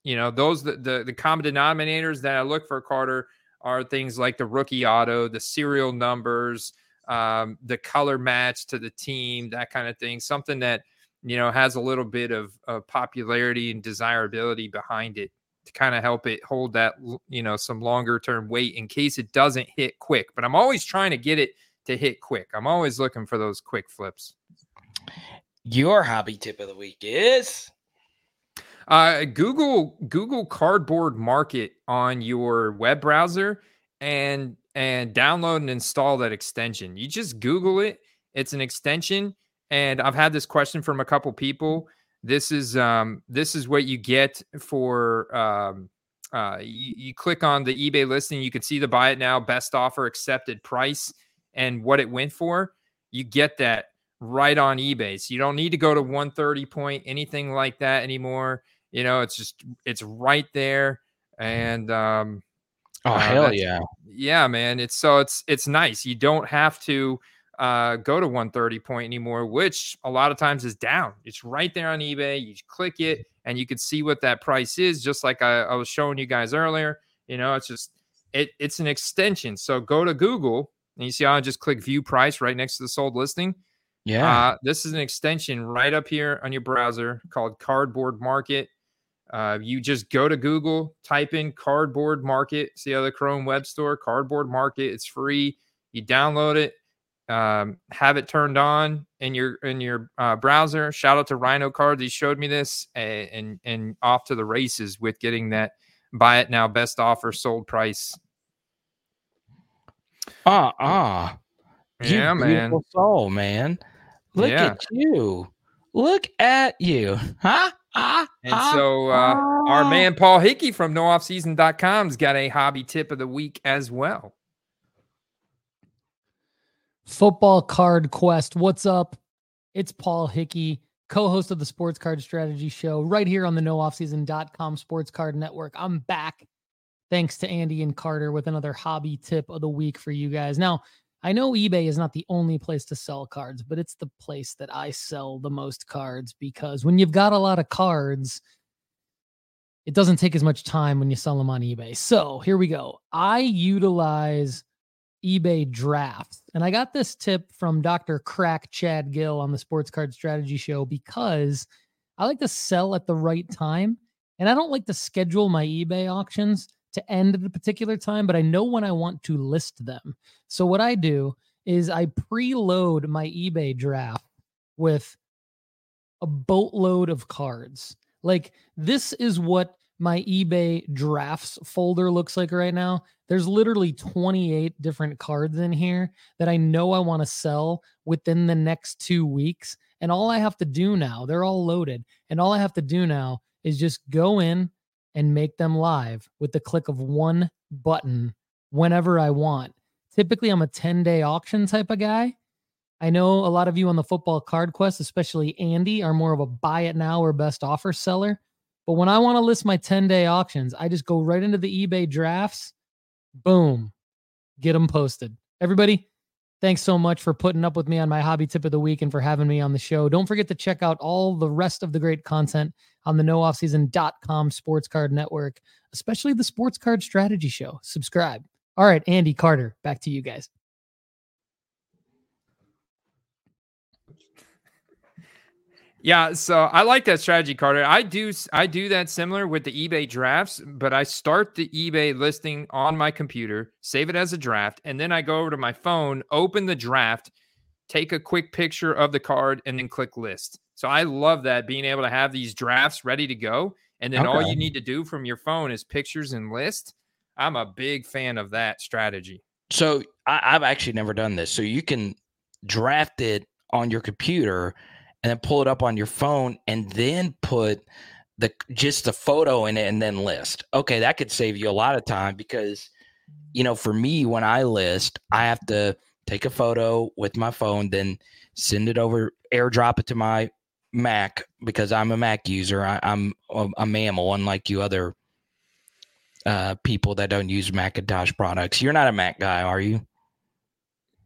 you know, those the, the the common denominators that I look for Carter are things like the rookie auto, the serial numbers um, the color match to the team, that kind of thing. Something that you know has a little bit of, of popularity and desirability behind it to kind of help it hold that you know some longer term weight in case it doesn't hit quick. But I'm always trying to get it to hit quick. I'm always looking for those quick flips. Your hobby tip of the week is uh, Google Google Cardboard Market on your web browser and and download and install that extension. You just Google it. It's an extension, and I've had this question from a couple people. This is um, this is what you get for um, uh, you, you click on the eBay listing. You can see the buy it now, best offer, accepted price, and what it went for. You get that right on eBay. So you don't need to go to 130 point anything like that anymore. You know, it's just it's right there, and um, Oh uh, hell yeah. Yeah, man. It's so it's it's nice. You don't have to uh, go to 130 point anymore, which a lot of times is down. It's right there on eBay. You click it and you can see what that price is, just like I, I was showing you guys earlier. You know, it's just it it's an extension. So go to Google and you see how I just click view price right next to the sold listing. Yeah. Uh, this is an extension right up here on your browser called Cardboard Market. Uh, you just go to Google, type in cardboard market, see how the Chrome web store, cardboard market, it's free. You download it, um, have it turned on in your in your uh, browser. Shout out to Rhino Cards, he showed me this, and, and and off to the races with getting that buy it now best offer sold price. Ah ah, yeah, man, soul, man. Look yeah. at you. Look at you, huh? Ah, and ah, so uh, our ah. man Paul Hickey from nooffseason.com's got a hobby tip of the week as well. Football Card Quest. What's up? It's Paul Hickey, co-host of the Sports Card Strategy Show, right here on the nooffseason.com Sports Card Network. I'm back, thanks to Andy and Carter, with another hobby tip of the week for you guys. Now, I know eBay is not the only place to sell cards, but it's the place that I sell the most cards because when you've got a lot of cards, it doesn't take as much time when you sell them on eBay. So here we go. I utilize eBay drafts. And I got this tip from Dr. Crack Chad Gill on the Sports Card Strategy Show because I like to sell at the right time. And I don't like to schedule my eBay auctions to end at a particular time, but I know when I want to list them. So what I do is I preload my eBay draft with a boatload of cards. Like this is what my eBay drafts folder looks like right now. There's literally 28 different cards in here that I know I want to sell within the next two weeks. And all I have to do now, they're all loaded. And all I have to do now is just go in and make them live with the click of one button whenever I want. Typically, I'm a 10 day auction type of guy. I know a lot of you on the football card quest, especially Andy, are more of a buy it now or best offer seller. But when I want to list my 10 day auctions, I just go right into the eBay drafts, boom, get them posted. Everybody, thanks so much for putting up with me on my hobby tip of the week and for having me on the show. Don't forget to check out all the rest of the great content on the nooffseason.com sports card network, especially the sports card strategy show. Subscribe. All right, Andy Carter, back to you guys. Yeah, so I like that strategy, Carter. I do I do that similar with the eBay drafts, but I start the eBay listing on my computer, save it as a draft, and then I go over to my phone, open the draft, take a quick picture of the card, and then click list. So I love that being able to have these drafts ready to go, and then okay. all you need to do from your phone is pictures and list. I'm a big fan of that strategy. So I, I've actually never done this. So you can draft it on your computer and then pull it up on your phone and then put the just the photo in it and then list. Okay, that could save you a lot of time because you know, for me when I list, I have to take a photo with my phone, then send it over, airdrop it to my Mac because I'm a Mac user. I, am a, a, mammal, unlike you other uh, people that don't use Macintosh products. You're not a Mac guy, are you?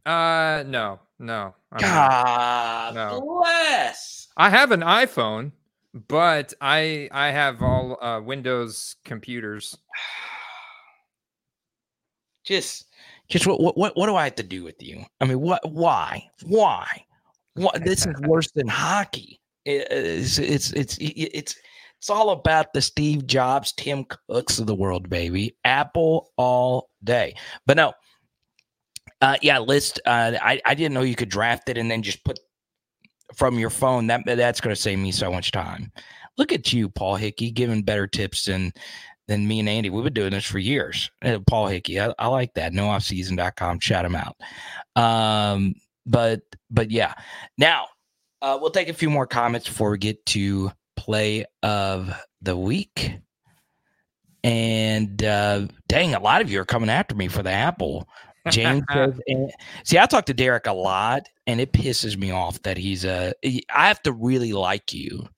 Uh, no, no. I'm God no. bless. I have an iPhone, but I I have all uh, Windows computers. Just, just what what what do I have to do with you? I mean, what? Why? Why? What? This is worse than hockey. It's it's it's it's it's all about the Steve Jobs, Tim Cooks of the world, baby. Apple all day. But no, uh, yeah, list. Uh, I I didn't know you could draft it and then just put from your phone. That that's going to save me so much time. Look at you, Paul Hickey, giving better tips than than me and Andy. We've been doing this for years. Uh, Paul Hickey, I, I like that. NoOffSeason.com. Shout him out. Um, but but yeah. Now uh, we'll take a few more comments before we get to play of the week. And uh, dang, a lot of you are coming after me for the Apple James says, and, see, I talk to Derek a lot, and it pisses me off that he's a. I have to really like you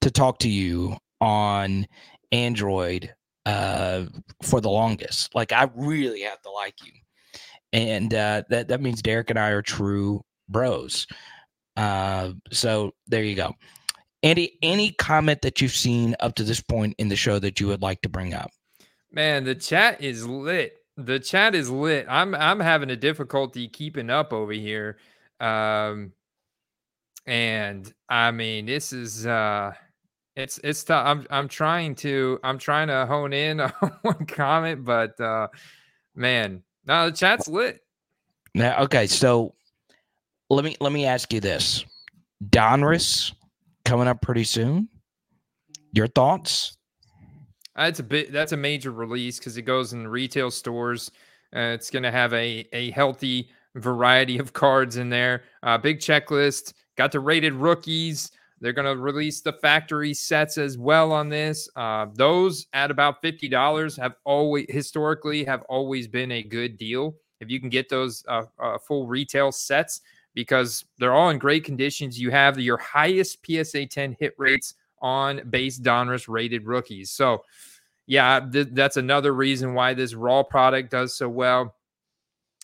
to talk to you on Android uh, for the longest. Like, I really have to like you, and uh, that that means Derek and I are true bros. Uh, so there you go. Andy, any comment that you've seen up to this point in the show that you would like to bring up? Man, the chat is lit the chat is lit. I'm I'm having a difficulty keeping up over here. Um and I mean this is uh it's it's tough. I'm I'm trying to I'm trying to hone in on one comment, but uh man, no, the chat's lit. Now okay, so let me let me ask you this. Donruss coming up pretty soon. Your thoughts? That's a bit. That's a major release because it goes in retail stores. Uh, it's going to have a a healthy variety of cards in there. Uh, big checklist. Got the rated rookies. They're going to release the factory sets as well on this. Uh, those at about fifty dollars have always historically have always been a good deal if you can get those uh, uh, full retail sets because they're all in great conditions. You have your highest PSA 10 hit rates on base Donruss rated rookies. So, yeah, th- that's another reason why this raw product does so well.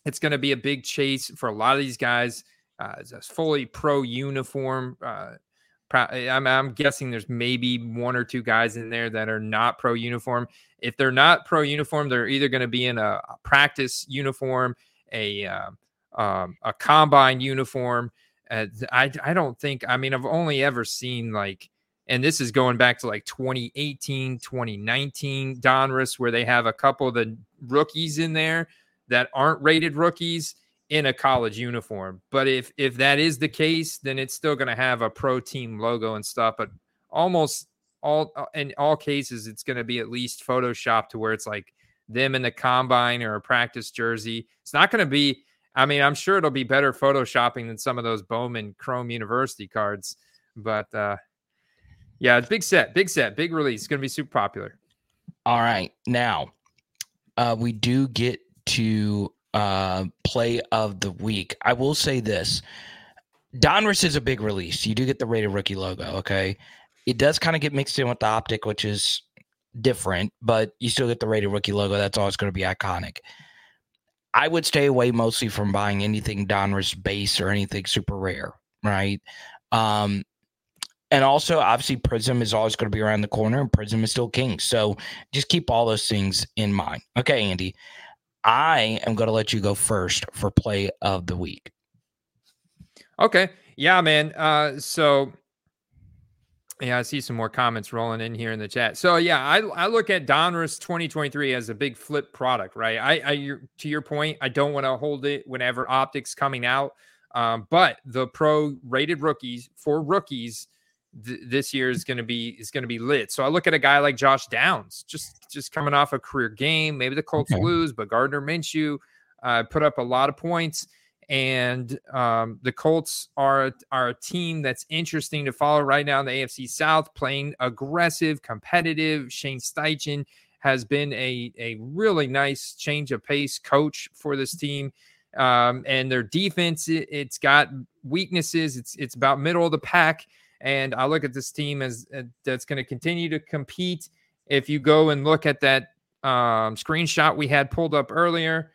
It's going to be a big chase for a lot of these guys. Uh, it's a fully pro uniform. Uh, I'm, I'm guessing there's maybe one or two guys in there that are not pro uniform. If they're not pro uniform, they're either going to be in a, a practice uniform a uh, um, a combine uniform. Uh, I I don't think. I mean, I've only ever seen like, and this is going back to like 2018, 2019 Donruss, where they have a couple of the rookies in there that aren't rated rookies in a college uniform. But if if that is the case, then it's still going to have a pro team logo and stuff. But almost all uh, in all cases, it's going to be at least photoshopped to where it's like them in the combine or a practice jersey. It's not going to be. I mean, I'm sure it'll be better photoshopping than some of those Bowman Chrome University cards. But uh, yeah, big set, big set, big release. It's going to be super popular. All right, now uh, we do get to uh, play of the week. I will say this. Donruss is a big release. You do get the rated rookie logo, okay? It does kind of get mixed in with the optic, which is different, but you still get the rated rookie logo. That's always going to be iconic. I would stay away mostly from buying anything Donruss base or anything super rare, right? Um, and also, obviously, Prizm is always going to be around the corner, and Prizm is still king. So just keep all those things in mind. Okay, Andy. I am going to let you go first for play of the week. Okay. Yeah, man. Uh, so yeah, I see some more comments rolling in here in the chat. So yeah, I, I look at Donruss 2023 as a big flip product, right? I, I to your point, I don't want to hold it whenever optics coming out. Um, but the pro rated rookies for rookies th- this year is going to be is going to be lit. So I look at a guy like Josh Downs, just just coming off a career game. Maybe the Colts okay. lose, but Gardner Minshew uh, put up a lot of points, and um, the Colts are are a team that's interesting to follow right now in the AFC South, playing aggressive, competitive. Shane Steichen has been a a really nice change of pace coach for this team. Um, and their defense, it, it's got weaknesses. It's it's about middle of the pack. And I look at this team as uh, that's going to continue to compete. If you go and look at that um, screenshot we had pulled up earlier,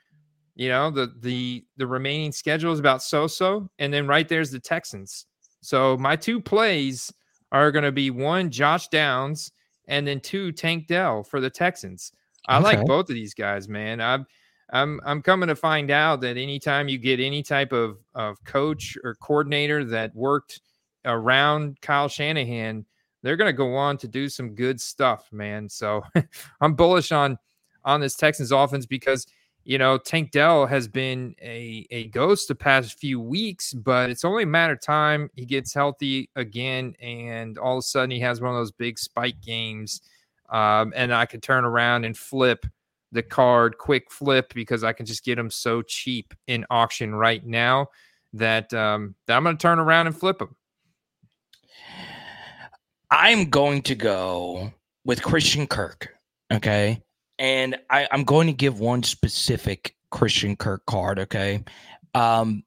you know the the the remaining schedule is about so-so, and then right there's the Texans. So my two plays are going to be one Josh Downs and then two Tank Dell for the Texans. I okay. like both of these guys, man. I'm I'm I'm coming to find out that anytime you get any type of of coach or coordinator that worked around Kyle Shanahan, they're going to go on to do some good stuff, man. So I'm bullish on on this Texans offense because you know Tank Dell has been a a ghost the past few weeks, but it's only a matter of time he gets healthy again, and all of a sudden he has one of those big spike games, um, and I can turn around and flip the card quick flip because I can just get them so cheap in auction right now that um, that I'm going to turn around and flip him. I'm going to go with Christian Kirk. Okay. And I, I'm going to give one specific Christian Kirk card. Okay. Um,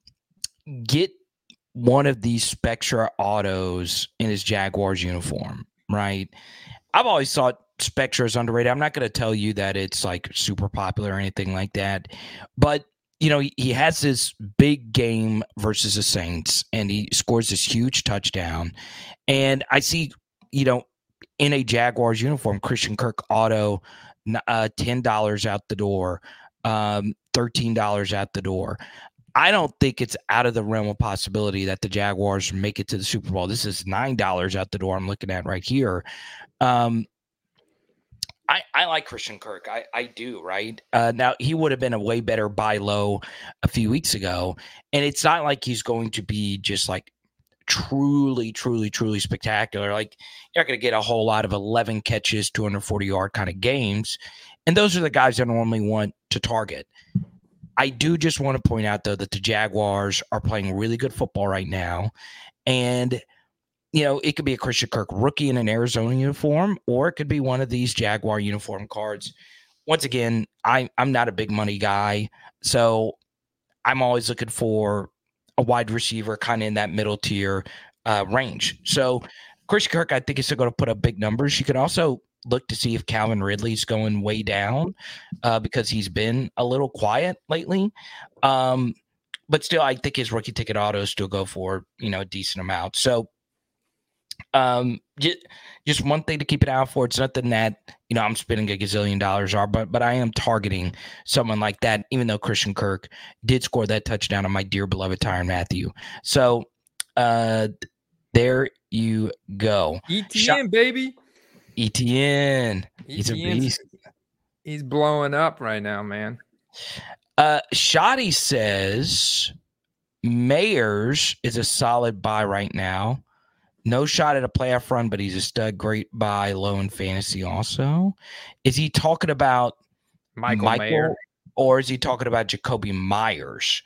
get one of these Spectra autos in his Jaguars uniform, right? I've always thought Spectra is underrated. I'm not going to tell you that it's like super popular or anything like that, but you know, he, he has this big game versus the Saints and he scores this huge touchdown. And I see you know, in a Jaguars uniform, Christian Kirk auto, uh, ten dollars out the door, um, thirteen dollars out the door. I don't think it's out of the realm of possibility that the Jaguars make it to the Super Bowl. This is nine dollars out the door. I'm looking at right here. Um, I, I like Christian Kirk. I, I do, right? Uh, now, he would have been a way better buy low a few weeks ago. And it's not like he's going to be just like truly, truly, truly spectacular. Like you're not going to get a whole lot of 11 catches, 240 yard kind of games. And those are the guys I normally want to target. I do just want to point out, though, that the Jaguars are playing really good football right now. And, you know, it could be a Christian Kirk rookie in an Arizona uniform, or it could be one of these Jaguar uniform cards. Once again, I, I'm not a big money guy. So I'm always looking for a wide receiver kind of in that middle tier uh, range. So Chris Kirk, I think, is still going to put up big numbers. You can also look to see if Calvin Ridley's going way down uh, because he's been a little quiet lately. Um, but still, I think his rookie ticket autos still go for you know a decent amount. So Um, just, just one thing to keep an eye out for. It's nothing that you know I'm spending a gazillion dollars on, but but I am targeting someone like that. Even though Christian Kirk did score that touchdown on my dear beloved Tyrann Mathieu, so uh, there you go. ETN baby. ETN. He's a beast. He's blowing up right now, man. Uh, Shoddy says Mayers is a solid buy right now. No shot at a playoff run, but he's a stud. Great buy, low in fantasy. Also, is he talking about Michael, Michael Mayer, or is he talking about Jakobi Meyers?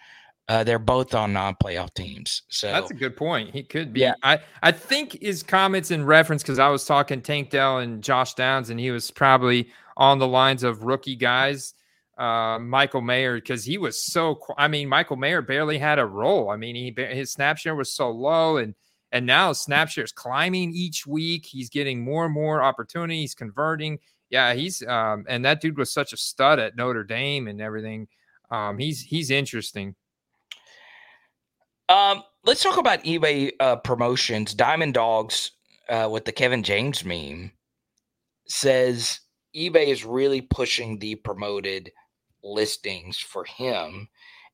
Uh, they're both on non-playoff teams. So that's a good point. He could be. Yeah. I I think his comments in reference because I was talking Tank Dell and Josh Downs, and he was probably on the lines of rookie guys uh, Michael Mayer because he was so. I mean, Michael Mayer barely had a role. I mean, he his snap share was so low, and and now snap share is climbing each week. He's getting more and more opportunities, converting. Yeah, he's um, and that dude was such a stud at Notre Dame and everything. Um, he's he's interesting. Um, let's talk about eBay uh, promotions. Diamond Dogs uh, with the Kevin James meme says eBay is really pushing the promoted listings for him.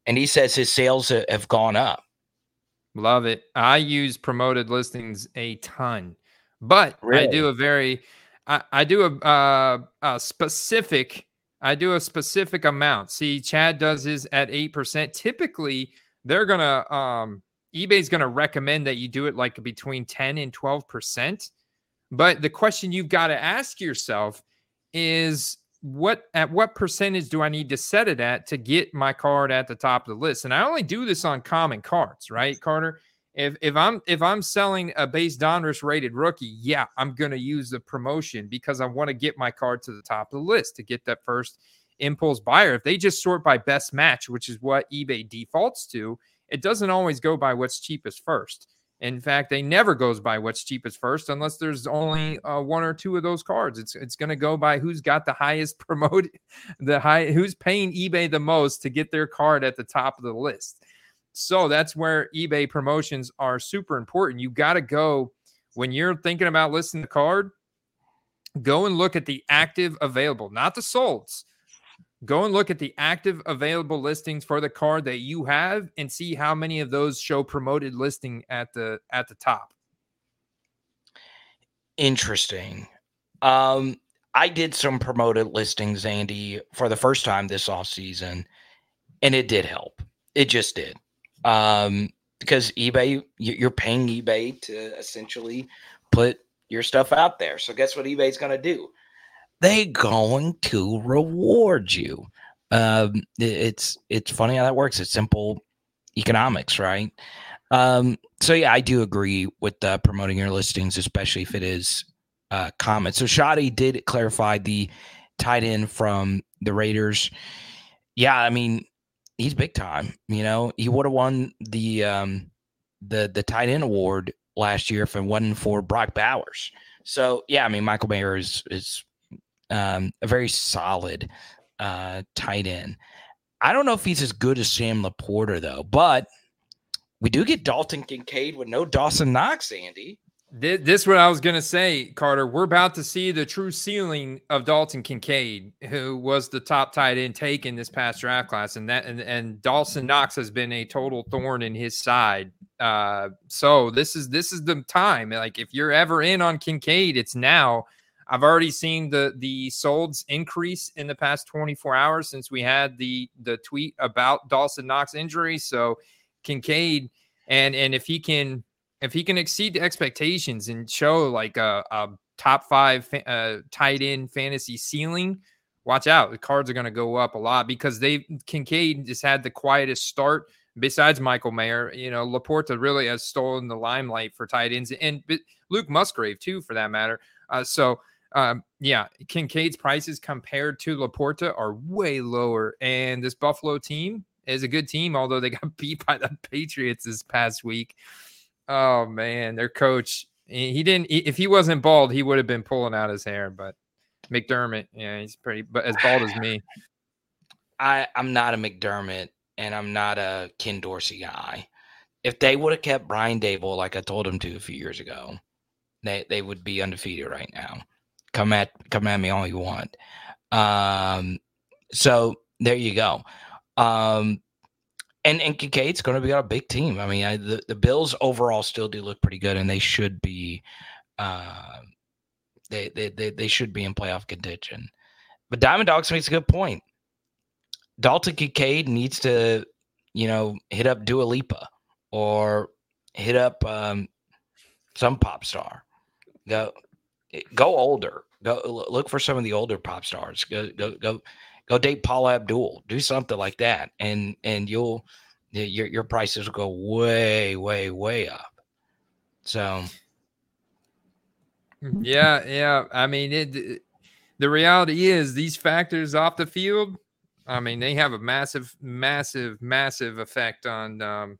And he says his sales have gone up. Love it. I use promoted listings a ton, but really? I do a very, I, I do a, uh, a specific, I do a specific amount. See, Chad does his at 8%. Typically, they're going to, um, eBay's going to recommend that you do it like between 10 and 12%. But the question you've got to ask yourself is what at what percentage do I need to set it at to get my card at the top of the list? And I only do this on common cards, right, Carter? If if I'm if I'm selling a base Donruss rated rookie, yeah, I'm gonna use the promotion because I want to get my card to the top of the list to get that first impulse buyer. If they just sort by best match, which is what eBay defaults to, it doesn't always go by what's cheapest first. In fact, they never goes by what's cheapest first unless there's only uh, one or two of those cards. It's it's going to go by who's got the highest promoted, the high who's paying eBay the most to get their card at the top of the list. So that's where eBay promotions are super important. You got to go when you're thinking about listing the card. Go and look at the active available, not the solds go and look at the active available listings for the card that you have and see how many of those show promoted listing at the at the top. Interesting. Um i did some promoted listings andy for the first time this off season and it did help. It just did. Um because ebay you're paying ebay to essentially put your stuff out there. So guess what ebay's going to do they going to reward you. Um, it's it's funny how that works. It's simple economics, right? Um, so yeah, I do agree with uh, promoting your listings, especially if it is uh, common. So Shoddy did clarify the tight end from the Raiders. Yeah, I mean he's big time. You know, he would have won the um, the the tight end award last year if it wasn't for Brock Bowers. So yeah, I mean Michael Mayer is is um, a very solid uh, tight end. I don't know if he's as good as Sam LaPorta though, but we do get Dalton Kincaid with no Dawson Knox, Andy. This, this what I was gonna say, Carter. We're about to see the true ceiling of Dalton Kincaid, who was the top tight end taken this past draft class, and that and, and Dawson Knox has been a total thorn in his side. Uh, so this is this is the time. Like if you're ever in on Kincaid, it's now I've already seen the the solds increase in the past 24 hours since we had the the tweet about Dawson Knox injury. So Kincaid and and if he can if he can exceed the expectations and show like a, a top five uh, tight end fantasy ceiling, watch out. The cards are going to go up a lot because they Kincaid just had the quietest start besides Michael Mayer. You know, LaPorta really has stolen the limelight for tight ends and Luke Musgrave too, for that matter. Uh, so um, yeah, Kincaid's prices compared to LaPorta are way lower. And this Buffalo team is a good team, although they got beat by the Patriots this past week. Oh man, their coach, he didn't if he wasn't bald, he would have been pulling out his hair, but McDermott, yeah, he's pretty but as bald as me. I, I'm not a McDermott and I'm not a Ken Dorsey guy. If they would have kept Brian Daboll like I told him to a few years ago, they they would be undefeated right now. Come at come at me all you want. Um, so there you go. Um, and and Kincaid's going to be a big team. I mean, I, the the Bills overall still do look pretty good, and they should be. Uh, they, they they they should be in playoff contention. But Diamond Dogs makes a good point. Dalton Kincaid needs to, you know, hit up Dua Lipa or hit up um, some pop star. Go go older. Go look for some of the older pop stars. Go go go go date Paula Abdul. Do something like that, and and you'll your your prices will go way way way up. So yeah, yeah. I mean, it, the reality is these factors off the field. I mean, they have a massive, massive, massive effect on um,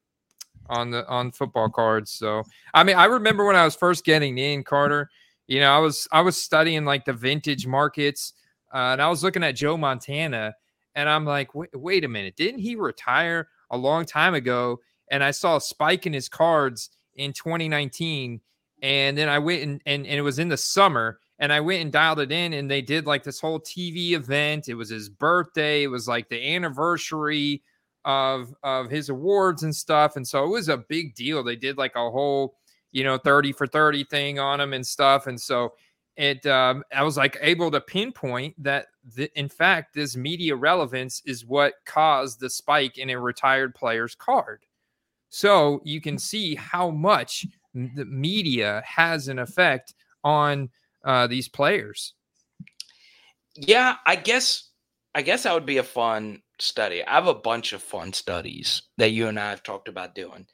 on the on football cards. So, I mean, I remember when I was first getting in Carter. You know, I was I was studying like the vintage markets, uh, and I was looking at Joe Montana, and I'm like, wait, wait a minute, didn't he retire a long time ago? And I saw a spike in his cards in 2019 and then I went and, and, and it was in the summer and I went and dialed it in and they did like this whole TV event. It was his birthday. It was like the anniversary of of his awards and stuff. And so it was a big deal. They did like a whole, you know, 30 for 30 thing on him and stuff. And so it um, I was like able to pinpoint that the, in fact this media relevance is what caused the spike in a retired player's card. So you can see how much the media has an effect on uh, these players. Yeah, I guess I guess that would be a fun study. I have a bunch of fun studies that you and I have talked about doing.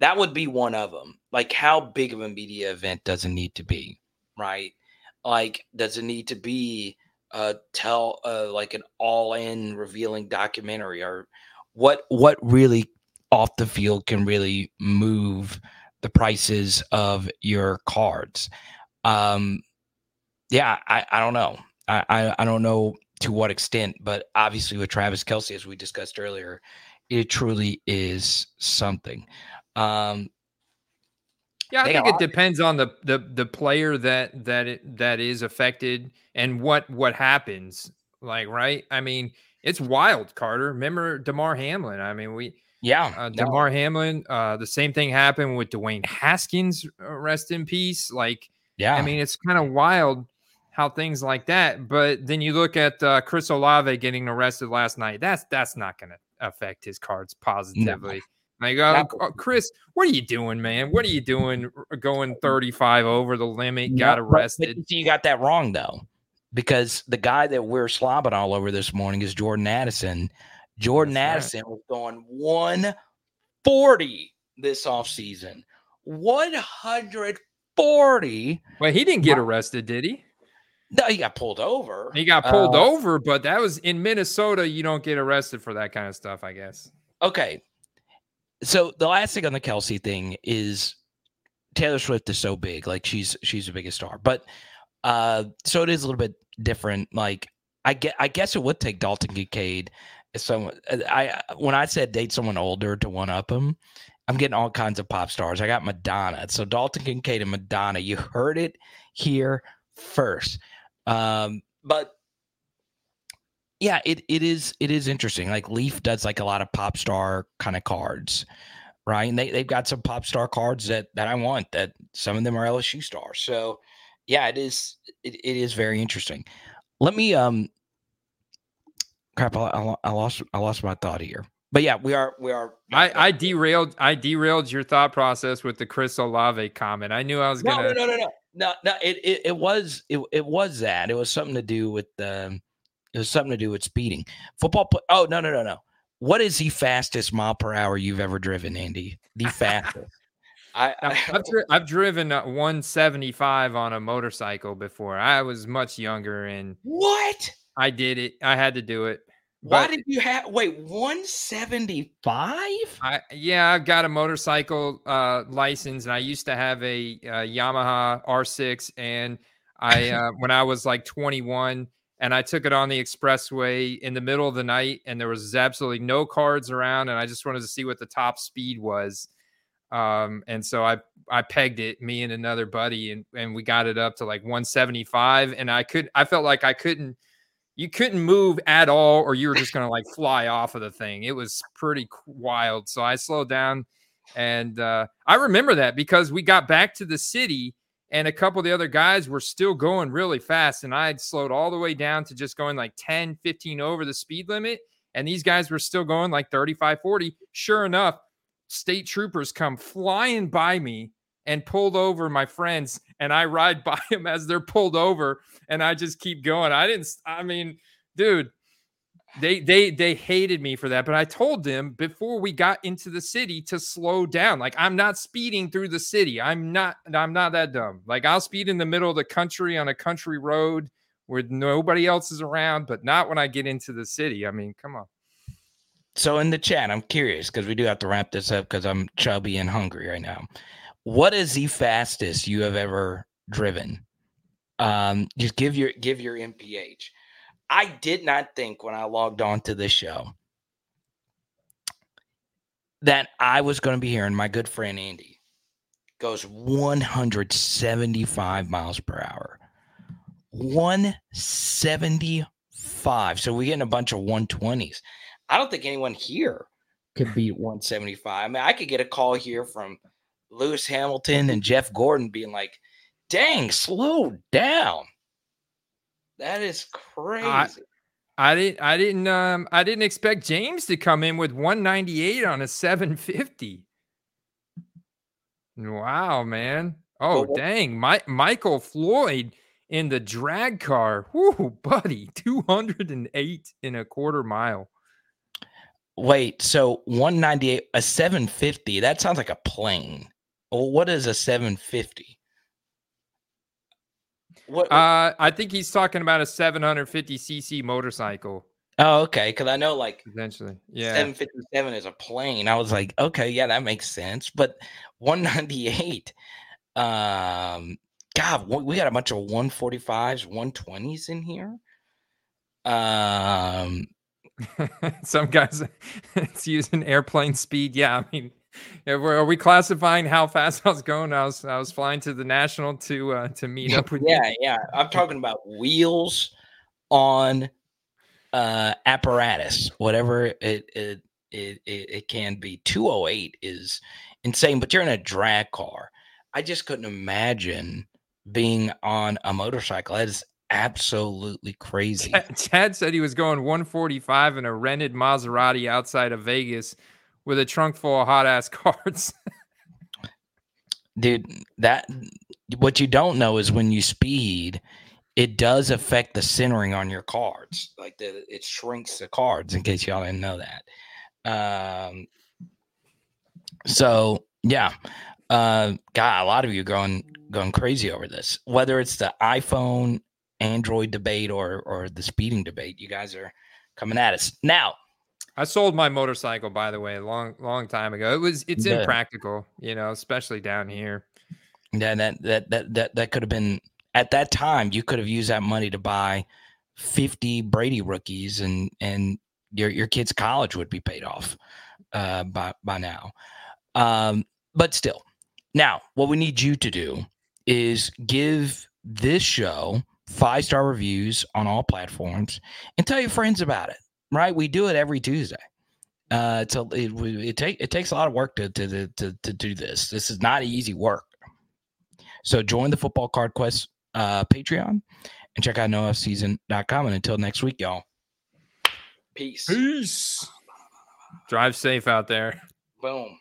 That would be one of them. Like, how big of a media event does it need to be, right? Like, does it need to be uh tell uh like an all-in revealing documentary or what what really off the field can really move the prices of your cards. Um, yeah, I, I don't know. I, I, I don't know to what extent, but obviously with Travis Kelce, as we discussed earlier, it truly is something. Um, yeah, I think it depends on the, the the player that that it, that is affected and what what happens. Like, right? I mean, it's wild, Carter. Remember Demar Hamlin? I mean, we yeah, uh, Damar no. Hamlin. Uh, the same thing happened with Dwayne Haskins. Uh, rest in peace. Like, yeah, I mean, it's kind of wild how things like that. But then you look at uh, Chris Olave getting arrested last night. That's that's not going to affect his cards positively. No. Like, uh, uh, Chris, what are you doing, man? What are you doing? Going thirty-five over the limit, no, got arrested. But, but you got that wrong though, because the guy that we're slobbing all over this morning is Jordan Addison Jordan That's Addison right. was going 140 this offseason. 140. Well, he didn't get arrested, did he? No, he got pulled over. He got pulled uh, over, but that was in Minnesota. You don't get arrested for that kind of stuff, I guess. Okay. So the last thing on the Kelce thing is Taylor Swift is so big, like she's she's the biggest star. But uh so it is a little bit different. Like I get I guess it would take Dalton Kincaid someone I when I said date someone older to one up them, I'm getting all kinds of pop stars. I got Madonna. So Dalton Kincaid and Madonna. You heard it here first. Um, but yeah, it it is it is interesting. Like Leaf does like a lot of pop star kind of cards, right? And they they've got some pop star cards that that I want. That some of them are LSU stars. So yeah, it is it, it is very interesting. Let me um crap, I, I, lost I lost my thought here. But yeah, we are we are. I, I derailed I derailed your thought process with the Chris Olave comment. I knew I was gonna. No, no, no, no, no. no it, it it was it it was that it was something to do with um it was something to do with speeding. Football. oh no no no no. What is the fastest mile per hour you've ever driven, Andy? The fastest. I, I have dri- I've driven 175 on a motorcycle before. I was much younger and what? I did it. I had to do it. Why did you have wait 175? I yeah, I've got a motorcycle uh, license, and I used to have a, a Yamaha R6, and I uh, when I was like 21, and I took it on the expressway in the middle of the night, and there was absolutely no cards around, and I just wanted to see what the top speed was. Um, and so I I pegged it, me and another buddy, and and we got it up to like 175. And I could I felt like I couldn't you couldn't move at all, or you were just gonna like fly off of the thing. It was pretty wild. So I slowed down, and uh, I remember that because we got back to the city. And a couple of the other guys were still going really fast. And I had slowed all the way down to just going like 10, 15 over the speed limit. And these guys were still going like 35, 40. Sure enough, state troopers come flying by me and pulled over my friends and I ride by them as they're pulled over and I just keep going. I didn't I mean, dude, they they they hated me for that, but I told them before we got into the city to slow down. Like I'm not speeding through the city. I'm not I'm not that dumb. Like I'll speed in the middle of the country on a country road where nobody else is around, but not when I get into the city. I mean, come on. So in the chat, I'm curious because we do have to wrap this up because I'm chubby and hungry right now. What is the fastest you have ever driven? Um, just give your give your MPH. I did not think when I logged on to this show that I was going to be hearing my good friend Andy goes 175 miles per hour. 175. So we're getting a bunch of 120s. I don't think anyone here could beat 175. I mean, I could get a call here from Lewis Hamilton and Jeff Gordon being like, dang, slow down. That is crazy. I, I didn't I didn't um I didn't expect James to come in with 198 on a 750. Wow, man. Oh, well, dang. My, Michael Floyd in the drag car. Whoo, buddy. 208 in a quarter mile. Wait, so 198, a 750, that sounds like a plane. Well, what is a 750? What, uh, I think he's talking about a 750 cc motorcycle. Oh, okay. Because I know like eventually, yeah, 757 is a plane. I was like, okay, yeah, that makes sense. But 198, um, God, we got a bunch of 145s, 120s in here. Um, Some guys, it's using airplane speed. Yeah, I mean, are we classifying how fast I was going? I was I was flying to the national to uh, to meet up with. yeah, you. yeah. I'm talking about wheels on uh apparatus, whatever it it it it, it can be. 208 is insane, but you're in a drag car. I just couldn't imagine being on a motorcycle. That is absolutely crazy. Chad said he was going 145 in a rented Maserati outside of Vegas with a trunk full of hot ass cards. Dude, that what you don't know is when you speed, it does affect the centering on your cards. Like the it shrinks the cards. In case y'all didn't know that. Um. So yeah, uh, God, a lot of you going going crazy over this. Whether it's the iPhone Android debate or or the speeding debate. You guys are coming at us now. I sold my motorcycle, by the way, a long long time ago. It was it's yeah. impractical, you know, especially down here. Yeah, that that that that that could have been at that time. You could have used that money to buy fifty Brady rookies, and and your your kid's college would be paid off uh, by by now. Um, but still, now what we need you to do is give this show five star reviews on all platforms, and tell your friends about it. Right? We do it every Tuesday. Uh, it's a, it, it, take, it takes a lot of work to, to, to, to do this. This is not easy work. So join the Football Card Quest uh, Patreon and check out NoOffseason.com. And until next week, y'all, peace. Peace. Drive safe out there. Boom.